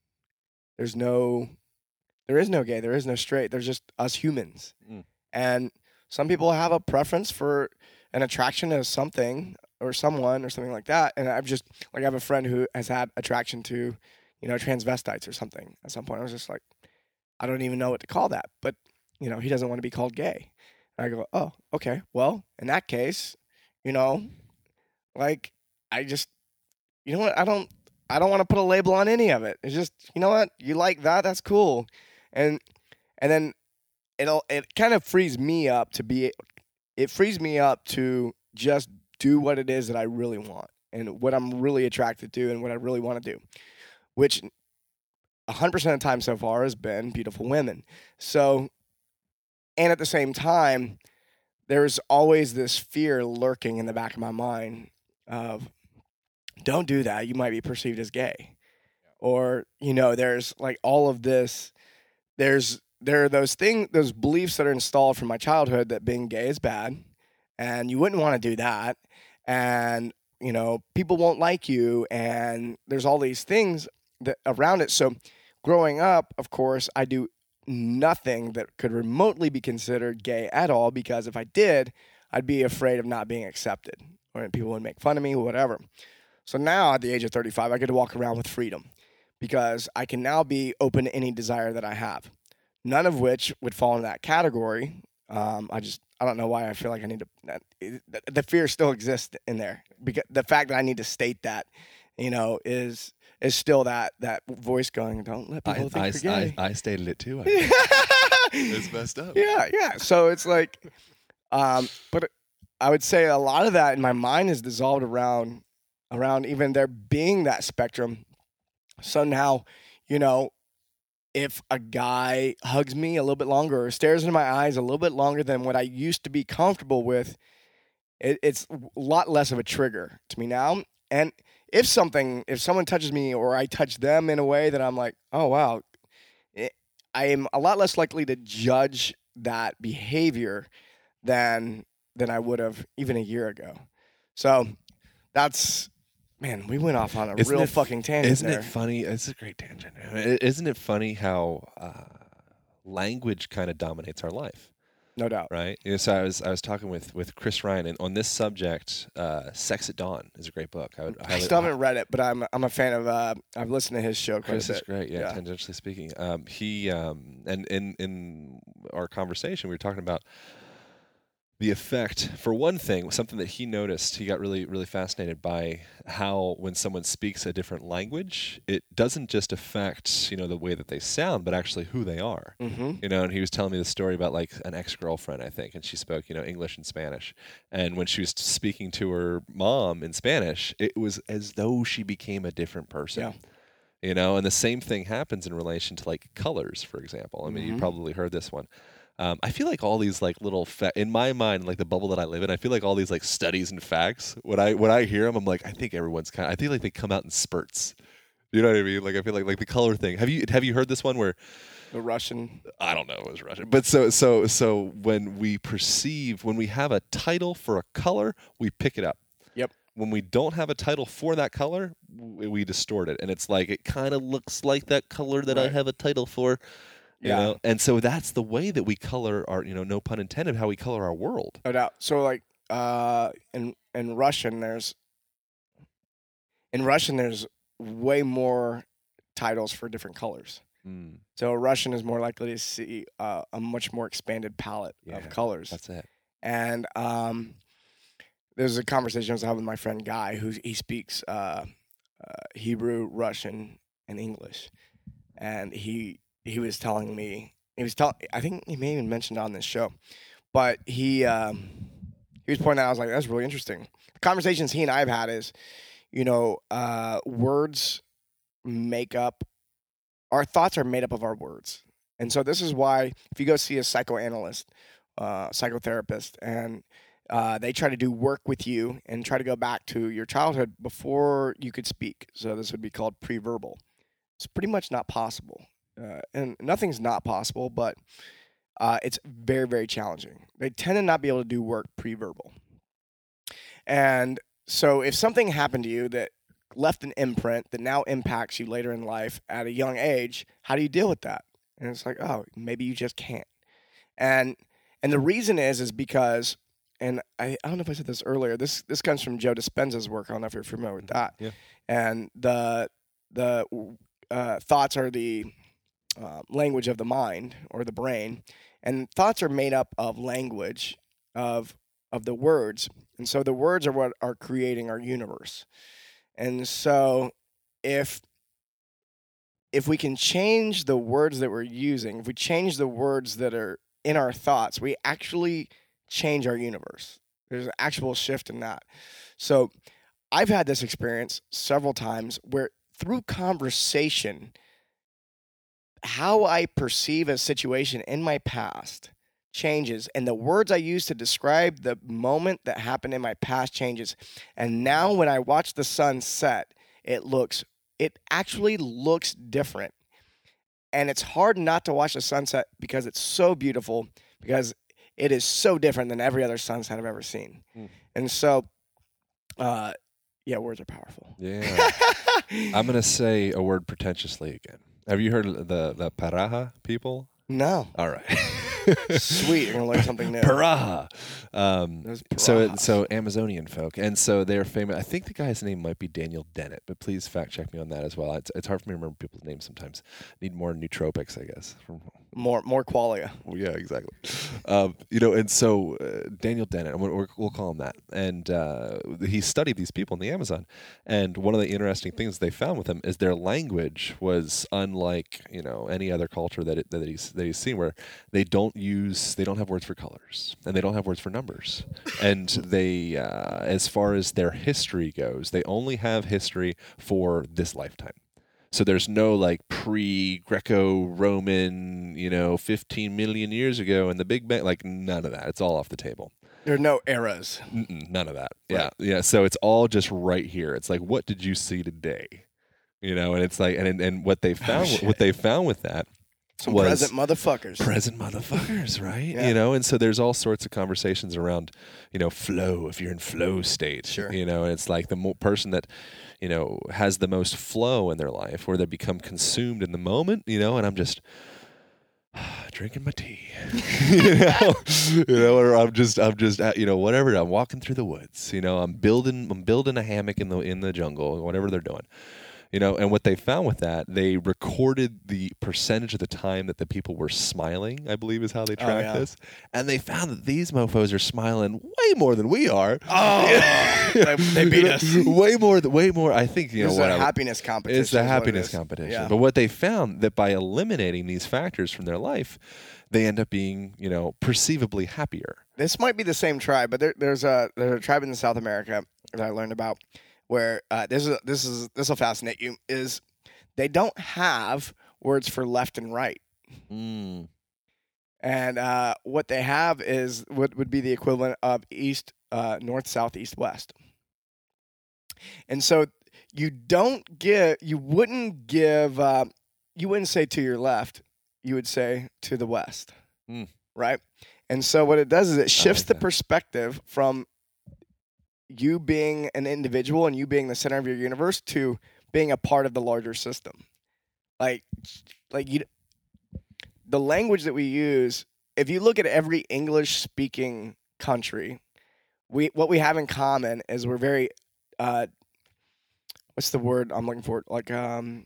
There's no, there is no gay, there is no straight. There's just us humans, Mm. and some people have a preference for an attraction to something or someone or something like that. And I've just like I have a friend who has had attraction to, you know, transvestites or something. At some point, I was just like, I don't even know what to call that, but you know, he doesn't want to be called gay. And I go, oh, okay. Well, in that case, you know, like I just, you know what? I don't, I don't want to put a label on any of it. It's just, you know what? You like that? That's cool. And and then it'll it kind of frees me up to be it frees me up to just do what it is that I really want and what I'm really attracted to and what I really want to do, which 100% of the time so far has been beautiful women. So, and at the same time, there's always this fear lurking in the back of my mind of don't do that. You might be perceived as gay. Or, you know, there's like all of this, there's there are those things, those beliefs that are installed from my childhood that being gay is bad, and you wouldn't want to do that, and you know people won't like you, and there's all these things that around it. So, growing up, of course, I do nothing that could remotely be considered gay at all because if I did, I'd be afraid of not being accepted, or people would make fun of me, whatever. So now, at the age of 35, I get to walk around with freedom because I can now be open to any desire that I have none of which would fall in that category. Um, I just I don't know why I feel like I need to. The, the fear still exists in there because the fact that I need to state that, you know, is is still that that voice going. Don't let people I, think I, you're gay. I, I stated it too. It's messed up. yeah, yeah. So it's like, um, but I would say a lot of that in my mind is dissolved around around even there being that spectrum. So now, you know, if a guy hugs me a little bit longer or stares into my eyes a little bit longer than what I used to be comfortable with, it, it's a lot less of a trigger to me now. And if something, if someone touches me or I touch them in a way that I'm like, oh wow, it, I am a lot less likely to judge that behavior than than I would have even a year ago. So that's man, we went off on a Isn't real it fucking tangent Isn't there. it funny? It's a great tangent. Isn't it funny how uh, language kind of dominates our life? no doubt. right? You know, so I was I was talking with with Chris Ryan and on this subject. Uh, Sex at Dawn is a great book. I would I highly- still haven't read it, but I'm I'm a fan of. Uh, I've listened to his show Chris is great, yeah, Yeah. tangentially speaking. Um, he um, and in in our conversation, we were talking about the effect for one thing something that he noticed he got really really fascinated by how when someone speaks a different language it doesn't just affect you know the way that they sound but actually who they are Mm-hmm. you know and he was telling me the story about like an ex-girlfriend i think and she spoke you know english and spanish and when she was speaking to her mom in spanish it was as though she became a different person Yeah. you know and the same thing happens in relation to like colors for example i mean you Mhm. probably heard this one um, I feel like all these like little fa- in my mind, like the bubble that I live in. I feel like all these like studies and facts. When I when I hear them, I'm like, I think everyone's kind. of I think like they come out in spurts. You know what I mean? Like I feel like like the color thing. Have you have you heard this one where The Russian. I don't know it was Russian, but so so so when we perceive when we have a title for a color, we pick it up. Yep. When we don't have a title for that color, we distort it, and it's like it kind of looks like that color that I have a title for. You Yeah. know? And so that's the way that we color our, you know, no pun intended, how we color our world. No doubt. So like uh in in Russian there's in Russian there's way more titles for different colors. Mm, So a Russian is more likely to see uh, a much more expanded palette Yeah, of colors. that's it. and um, there's a conversation I was having with my friend Guy, who he speaks uh, uh, Hebrew, Russian, and English, and he he was telling me he was telling I think he may even mentioned on this show, but he um, he was pointing out I was like that's really interesting. The conversations he and I have had is, you know, uh, words make up our thoughts are made up of our words, and so this is why if you go see a psychoanalyst uh, psychotherapist, and uh, they try to do work with you and try to go back to your childhood before you could speak. So this would be called pre-verbal. It's pretty much not possible, uh, and nothing's not possible, but uh, it's very very challenging. They tend to not be able to do work pre-verbal, and so if something happened to you that left an imprint that now impacts you later in life at a young age, how do you deal with that? And it's like, oh, maybe you just can't. And and the reason is is because and I, I don't know if I said this earlier. This this comes from Joe Dispenza's work. I don't know if you're familiar with that. Yeah. And the the uh, thoughts are the uh, language of the mind or the brain, and thoughts are made up of language of of the words, and so the words are what are creating our universe. And so if if we can change the words that we're using, if we change the words that are in our thoughts, we actually change our universe. There's an actual shift in that. So I've had this experience several times where through conversation, how I perceive a situation in my past changes and the words I use to describe the moment that happened in my past changes. And now when I watch the sun set, it looks it actually looks different. And it's hard not to watch the sunset because it's so beautiful because it is so different than every other sunset I've ever seen. Mm. And so uh yeah, words are powerful. Yeah. I'm going to say a word pretentiously again. Have you heard of the, the Pirahã people? no. All right. Sweet, you're gonna learn something new. Pirahã. Um, so it, so Amazonian folk, and so they're famous. I think the guy's name might be Daniel Dennett, but please fact check me on that as well. It's, it's hard for me to remember people's names sometimes. Need more nootropics, I guess. From, More more qualia. well, yeah, exactly. Um, you know, and so uh, Daniel Dennett, we'll, call him that, and uh, he studied these people in the Amazon. And one of the interesting things they found with them is their language was unlike you know any other culture that it, that he's that he's seen, where they don't use they don't have words for colors and they don't have words for numbers, and they uh, as far as their history goes, they only have history for this lifetime. So there's no like pre-Greco-Roman, you know, 15 million years ago and the Big Bang. Like none of that. It's all off the table. There are no eras. Mm-mm, none of that. Yeah, yeah. So it's all just right here. It's like, what did you see today? You know, and it's like, and and what they oh, found, shit. what they found with that Some was present motherfuckers. present motherfuckers, right? Yeah. You know, and so there's all sorts of conversations around, you know, flow. If you're in flow state, Sure. You know, and it's like the mo- person that, you know, has the most flow in their life, where they become consumed in the moment. You know, and I'm just. Drinking my tea, you know, you know, or I'm just, I'm just, you know, whatever. I'm walking through the woods, you know. I'm building, I'm building a hammock in the in the jungle, whatever they're doing, You know, and what they found with that, they recorded the percentage of the time that the people were smiling, I believe is how they oh, tracked yeah. this. And they found that these mofos are smiling way more than we are. Oh, they, they beat us. way more way more I think you know It's what a happiness competition. it's the is what it happiness competition. Yeah. But what they found that by eliminating these factors from their life, they end up being, you know, perceivably happier. this might be the same tribe, but there, there's a there's a tribe in South America that I learned about where uh, this is this is this will fascinate you is they don't have words for left and right, Mm. and uh, what they have is what would be the equivalent of east, uh, north, south, east, west, and so you don't give you wouldn't give uh, you wouldn't say to your left, you would say to the west, Mm. right? And so what it does is it shifts like the perspective from you being an individual and you being the center of your universe to being a part of the larger system. Like like you the language that we use, if you look at every English speaking country, we what we have in common is we're very uh what's the word I'm looking for? Like um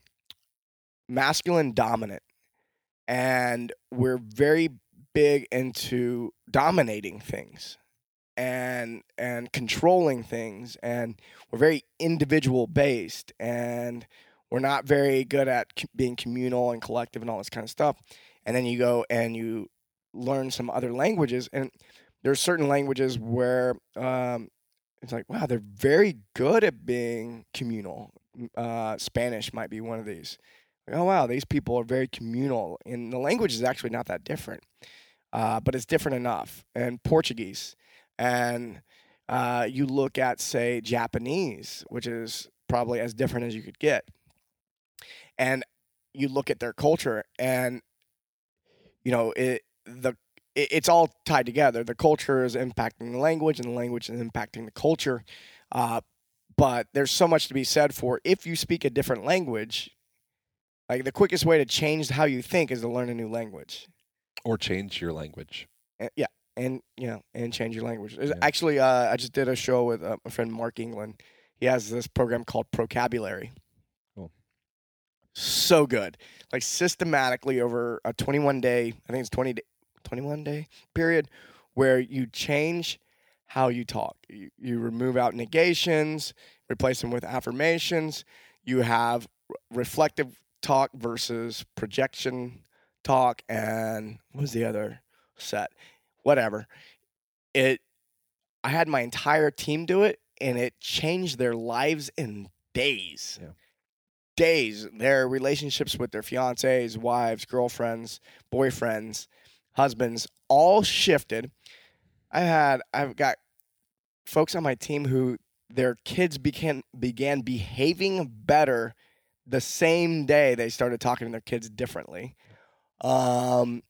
masculine dominant. And we're very big into dominating things and and controlling things and we're very individual based and we're not very good at being communal and collective and all this kind of stuff. And then you go and you learn some other languages and there's certain languages where um, it's like wow they're very good at being communal. Uh, spanish might be one of these. Like, oh wow these people are very communal and the language is actually not that different. Uh, but it's different enough. And portuguese and uh, you look at say japanese which is probably as different as you could get and you look at their culture and you know it the it, it's all tied together. The culture is impacting the language and the language is impacting the culture uh, but there's so much to be said for if you speak a different language like the quickest way to change how you think is to learn a new language. Or change your language. and, yeah, and you know, and change your language. Yeah. Actually, uh, I just did a show with uh, my friend Mark England. He has this program called Procabulary. Cool. So good, like systematically over a 21 day, I think it's 20 day, 21 day period, where you change how you talk. You, you remove out negations, replace them with affirmations. You have reflective talk versus projection talk, and what was the other set? Whatever. It. I had my entire team do it, and it changed their lives in days. Yeah. Days. Their relationships with their fiancés, wives, girlfriends, boyfriends, husbands, all shifted. I had. I've got folks on my team who their kids began began behaving better the same day they started talking to their kids differently. Um,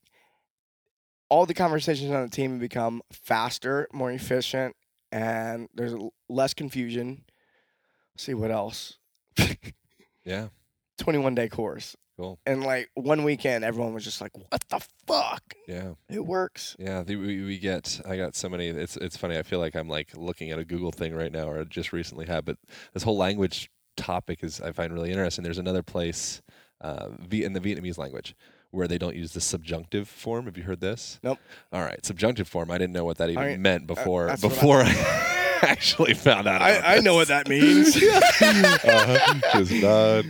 all the conversations on the team have become faster, more efficient, and there's less confusion. Let's see what else. Yeah. 21 day course. Cool. And like one weekend, everyone was just like, what the fuck? Yeah. It works. Yeah, the, we, we get. I got so many. It's it's funny. I feel like I'm like looking at a Google thing right now, or just recently had. But this whole language topic is I find really interesting. There's another place, uh, in the Vietnamese language, where they don't use the subjunctive form. Have you heard this? Nope. All right, subjunctive form. I didn't know what that even I- meant before that's what I- before I, actually found out. about I, I know what that means. uh-huh. Just nod.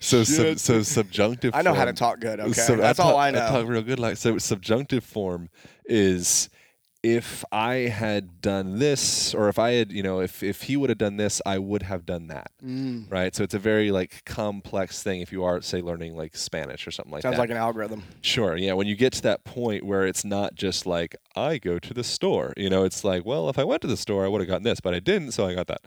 So sub, so subjunctive. Form. I know how to talk good. Okay, so that's I all I know. talk real good. Like so, subjunctive form is if I had done this, or if I had, you know, if if he would have done this, I would have done that. Mm, Right. So it's a very like complex thing. If you are, say, learning like Spanish or something like sounds that. Sounds like an algorithm. Sure. Yeah. When you get to that point where it's not just like I go to the store, you know, it's like, well, if I went to the store, I would have gotten this, but I didn't, so I got that.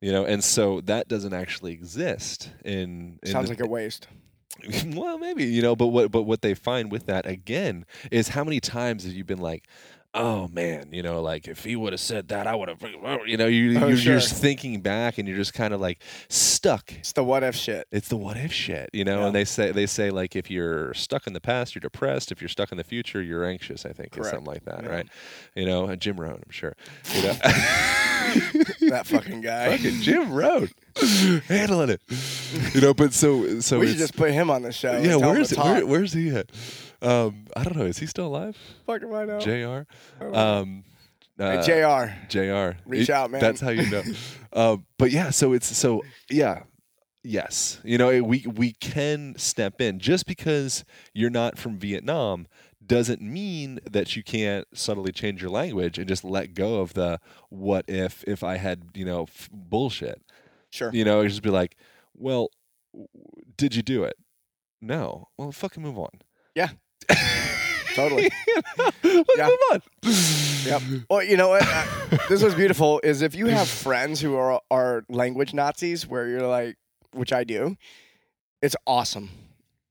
You know, and so that doesn't actually exist in. in Sounds the- like a waste. well, maybe you know, but what but what they find with that again is how many times have you been like, oh man, you know, like if he would have said that, I would have, oh, you know, you, Oh, you're sure. just thinking back and you're just kind of like stuck. It's the what if shit. It's the what if shit, you know. Yeah. And they say they say like if you're stuck in the past, you're depressed. If you're stuck in the future, you're anxious. I think, or something like that, Yeah. right? You know, and Jim Rohn, I'm sure. You know, That fucking guy. fucking Jim Rohn, handling it. You know, but so so we should just put him on the show. yeah. Where's to where, where's he at? Um, I don't know. Is he still alive? Fucking right now. Jr. don't Um, Hey, uh, Jr. Jr. Reach out, man. That's how you know. um, but yeah, so it's so yeah, yes. You know, we we can step in just because you're not from Vietnam doesn't mean that you can't subtly change your language and just let go of the what if if I had you know f- bullshit. Sure. You know, just be like, well, w- did you do it? No. Well, fucking move on. Yeah. Totally. Let's Yeah. move on. Yep. Well, you know what? Uh, this was beautiful. Is if you have friends who are are language Nazis, where you're like, which I do, it's awesome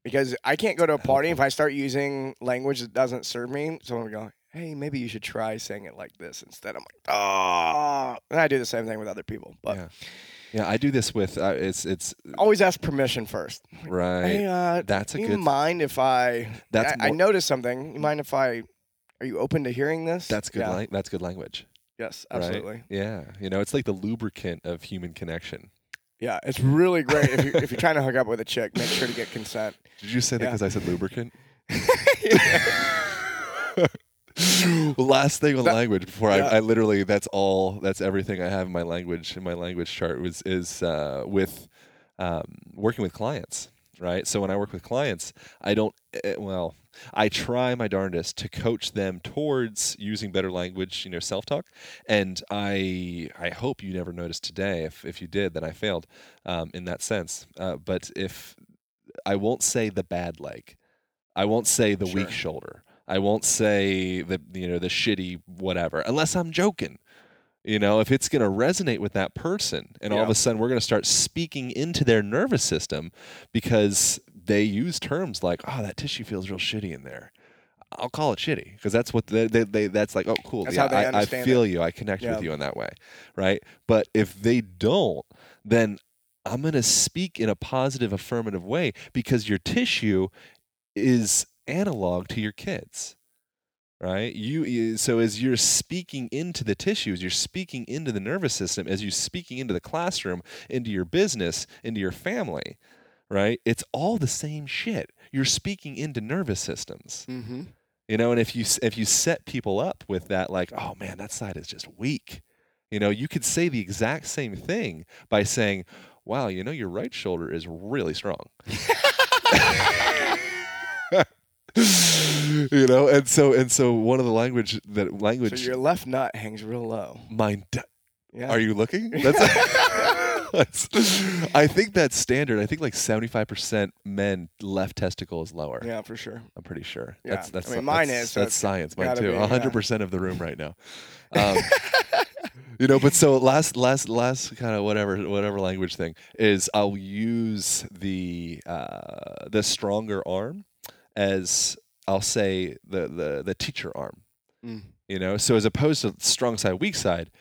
because I can't go to a party if I start using language that doesn't serve me. Someone will go, "Hey, maybe you should try saying it like this instead." I'm like, "Oh," and I do the same thing with other people, but Yeah. Yeah, I do this with uh, it's it's always ask permission first. right. Hey, uh, That's a do you good- mind if I? That's I, I noticed something. You mind if I? Are you open to hearing this? That's good. Yeah. lang- that's good language. Yes, right? absolutely. Yeah. You know, it's like the lubricant of human connection. Yeah, it's really great if you're, if you're trying to hook up with a chick. Make sure to get consent. Did you say that Yeah. because I said lubricant? Last thing on That- language before yeah. I, I literally that's all that's everything I have in my language in my language chart was is uh, with um, working with clients right? So when I work with clients I don't eh, well I try my darndest to coach them towards using better language you know self talk and I I hope you never noticed today if if you did then I failed um, in that sense. Uh, but if I won't say the bad leg. I won't say the weak shoulder. I won't say the you know the shitty whatever unless I'm joking. You know, if it's going to resonate with that person and all of a sudden we're going to start speaking into their nervous system because they use terms like, "Oh, that tissue feels real shitty in there." I'll call it shitty because that's what they, they, they that's like, "Oh, cool. That's yeah, how they I, I feel it. you. I connect Yeah. with you in that way." Right? But if they don't, then I'm going to speak in a positive affirmative way because your tissue is analog to your kids right? You, so as you're speaking into the tissues you're speaking into the nervous system as you're speaking into the classroom into your business into your family right? It's all the same shit. You're speaking into nervous systems. Mm-hmm. you know and if you if you set people up with that like oh man that side is just weak you know you could say the exact same thing by saying wow you know your right shoulder is really strong you know and so and so one of the language that language. So your left nut hangs real low. mine d- Yeah. are you looking that's, i think that's standard i think like 75% men left testicle is lower Yeah, for sure. i'm pretty sure Yeah. that's that's I mean, mine that's, is, so that's science mine too be, yeah. 100% of the room right now um, you know but so last last last kind of whatever whatever language thing is i'll use the uh the stronger arm as i'll say the the the teacher arm. Mm. you know so as opposed to strong side weak side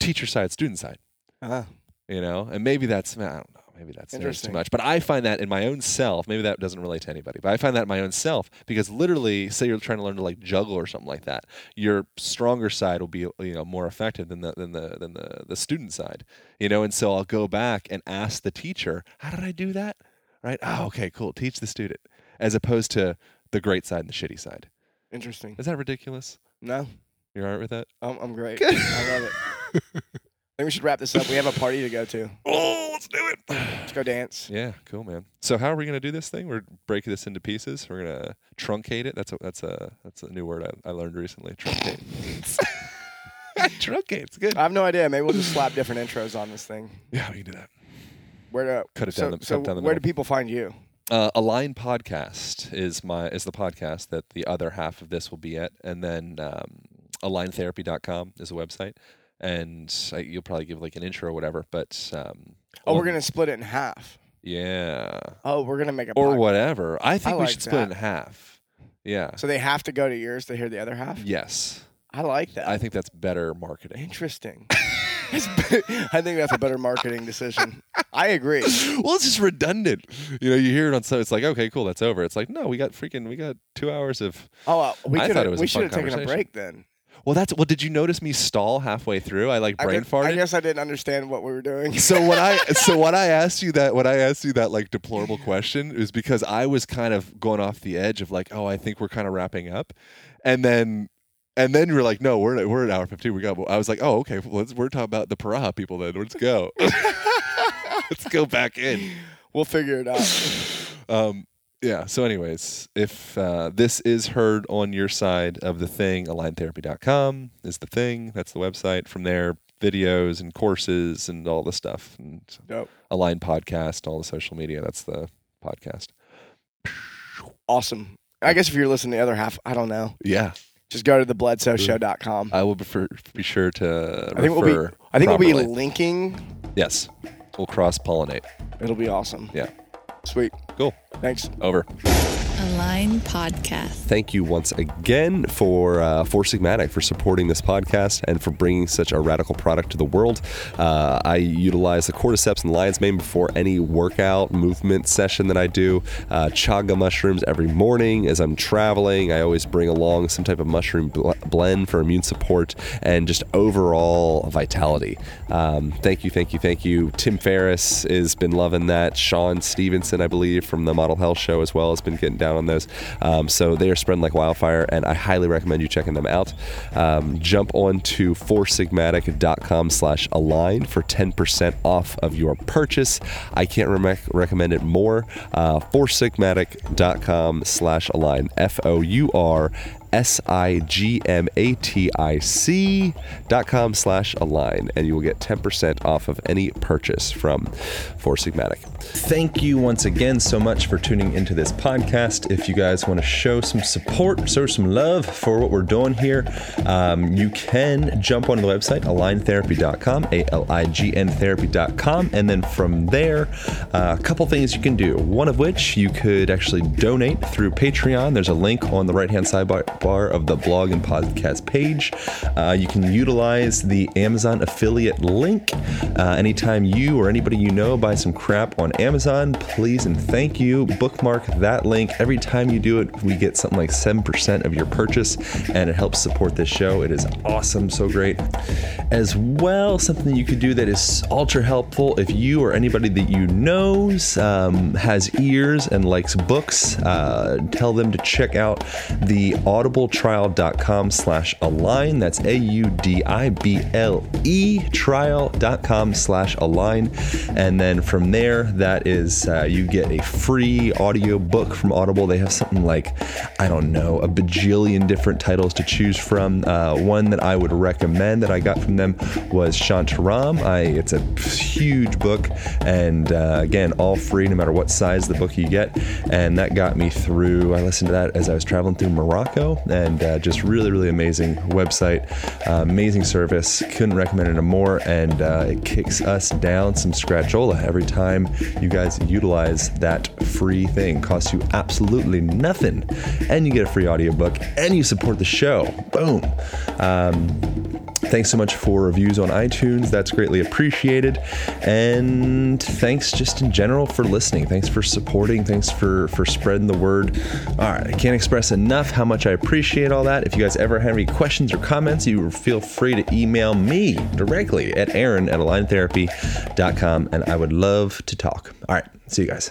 teacher side student side. Uh-huh. you know and maybe that's i don't know maybe that's, that's too much. But i find that in my own self maybe that doesn't relate to anybody but i find that in my own self because literally say you're trying to learn to like juggle or something like that your stronger side will be you know more effective than the than the than the, the student side you know? And so i'll go back and ask the teacher how did i do that? Right? Oh okay cool teach the student as opposed to the great side and the shitty side Interesting. is that ridiculous No, you're all right with that I'm, I'm great. I love it. I think we should wrap this up. We have a party to go to. oh let's do it Let's go dance. Yeah, cool, man. So how are we gonna do this thing? We're breaking this into pieces. We're gonna truncate it. That's a that's a that's a new word I, I learned recently. Truncate. truncate. It's good. I have no idea. Maybe we'll just slap different intros on this thing. Yeah, we can do that. Where to Cut it so, down the- so down the where do people find you? Uh, Align podcast is my is the podcast that the other half of this will be at, and then um, aligntherapy.com is a website, and I, you'll probably give like an intro or whatever. But um, Oh, we're gonna split it in half. yeah, Oh, we're gonna make a or whatever. I think we like should split it in half. Yeah. So they have to go to yours to hear the other half. Yes. I like that. I think that's better marketing. Interesting. I think that's a better marketing decision. I agree. well, it's just redundant. You know, you hear it on so it's like, okay, cool, that's over. It's like, no, we got freaking, we got two hours of. Oh, uh, we I thought it was we should have taken a break then. Well, that's well. Did you notice me stall halfway through? I like I, brain did- farted. I guess I didn't understand what we were doing. so when I so when I asked you that when I asked you that like deplorable question is because I was kind of going off the edge of like oh I think we're kind of wrapping up, and then and then you were like no we're at, we're at hour fifteen we got I was like oh okay well, let's we're talking about the Pirahã people then let's go let's go back in we'll figure it out. um yeah so anyways if uh, this is heard on your side of the thing aligntherapy.com is the thing that's the website from there videos and courses and all the stuff and. Align Podcast, all the social media. That's the podcast. Awesome. I guess if you're listening to the other half, I don't know. Yeah, Just go to the bledsoeshow.com. I will prefer, be sure to. I think we'll be I think we'll be linking. Yes, we'll cross pollinate. It'll be awesome. Yeah, Sweet. cool. Thanks. Over. Align Podcast. Thank you once again for uh, Four Sigmatic for supporting this podcast and for bringing such a radical product to the world. Uh, I utilize the cordyceps and lion's mane before any workout movement session that I do. Uh, chaga mushrooms every morning as I'm traveling. I always bring along some type of mushroom bl- blend for immune support and just overall vitality. Um, thank you, thank you, thank you. Tim Ferriss has been loving that. Shawn Stevenson, I believe, from the Model Health Show as well, has been getting down on those. Um, so they are spreading like wildfire, and I highly recommend you checking them out. Um, jump on to foursigmatic.com slash align for 10% off of your purchase. I can't rem- recommend it more. Uh, foursigmatic.com slash align. F O U R S I G M A T I C dot com slash align, and you will get 10% off of any purchase from Four Sigmatic. Thank you once again so much for tuning into this podcast. If you guys want to show some support, show some love for what we're doing here, um, you can jump onto the website, aligntherapy.com, A L I G N therapy.com, and then from there, uh, a couple things you can do. One of which you could actually donate through Patreon. There's a link on the right hand sidebar bar of the blog and podcast page. Uh, you can utilize the Amazon affiliate link. Uh, anytime you or anybody you know buy some crap on Amazon, please and thank you. Bookmark that link. Every time you do it, we get something like 7% of your purchase, and it helps support this show. It is awesome, so great. As well, something you could do that is ultra helpful if you or anybody that you knows um, has ears and likes books, uh, tell them to check out the audibletrial.com slash align. That's A-U-D-I-B-L-E trial.com slash align. And then from there, that is, uh, you get a free audio book from Audible. They have something like, I don't know, a bajillion different titles to choose from. Uh, one that I would recommend that I got from them was Shantaram. I, it's a huge book, and uh, again, all free no matter what size the book you get. And that got me through, I listened to that as I was traveling through Morocco, and uh, just really, really amazing website, uh, amazing service. Couldn't recommend it more, and uh, it kicks us down some scratchola every time you guys utilize that free thing. Costs you absolutely nothing, and you get a free audiobook, and you support the show. Boom. Um, Thanks so much for reviews on iTunes. That's greatly appreciated. And thanks just in general for listening. Thanks for supporting. Thanks for for spreading the word. All right, I can't express enough how much I appreciate all that. If you guys ever have any questions or comments, you feel free to email me directly at aaron at aligntherapy.com and I would love to talk. All right, see you guys.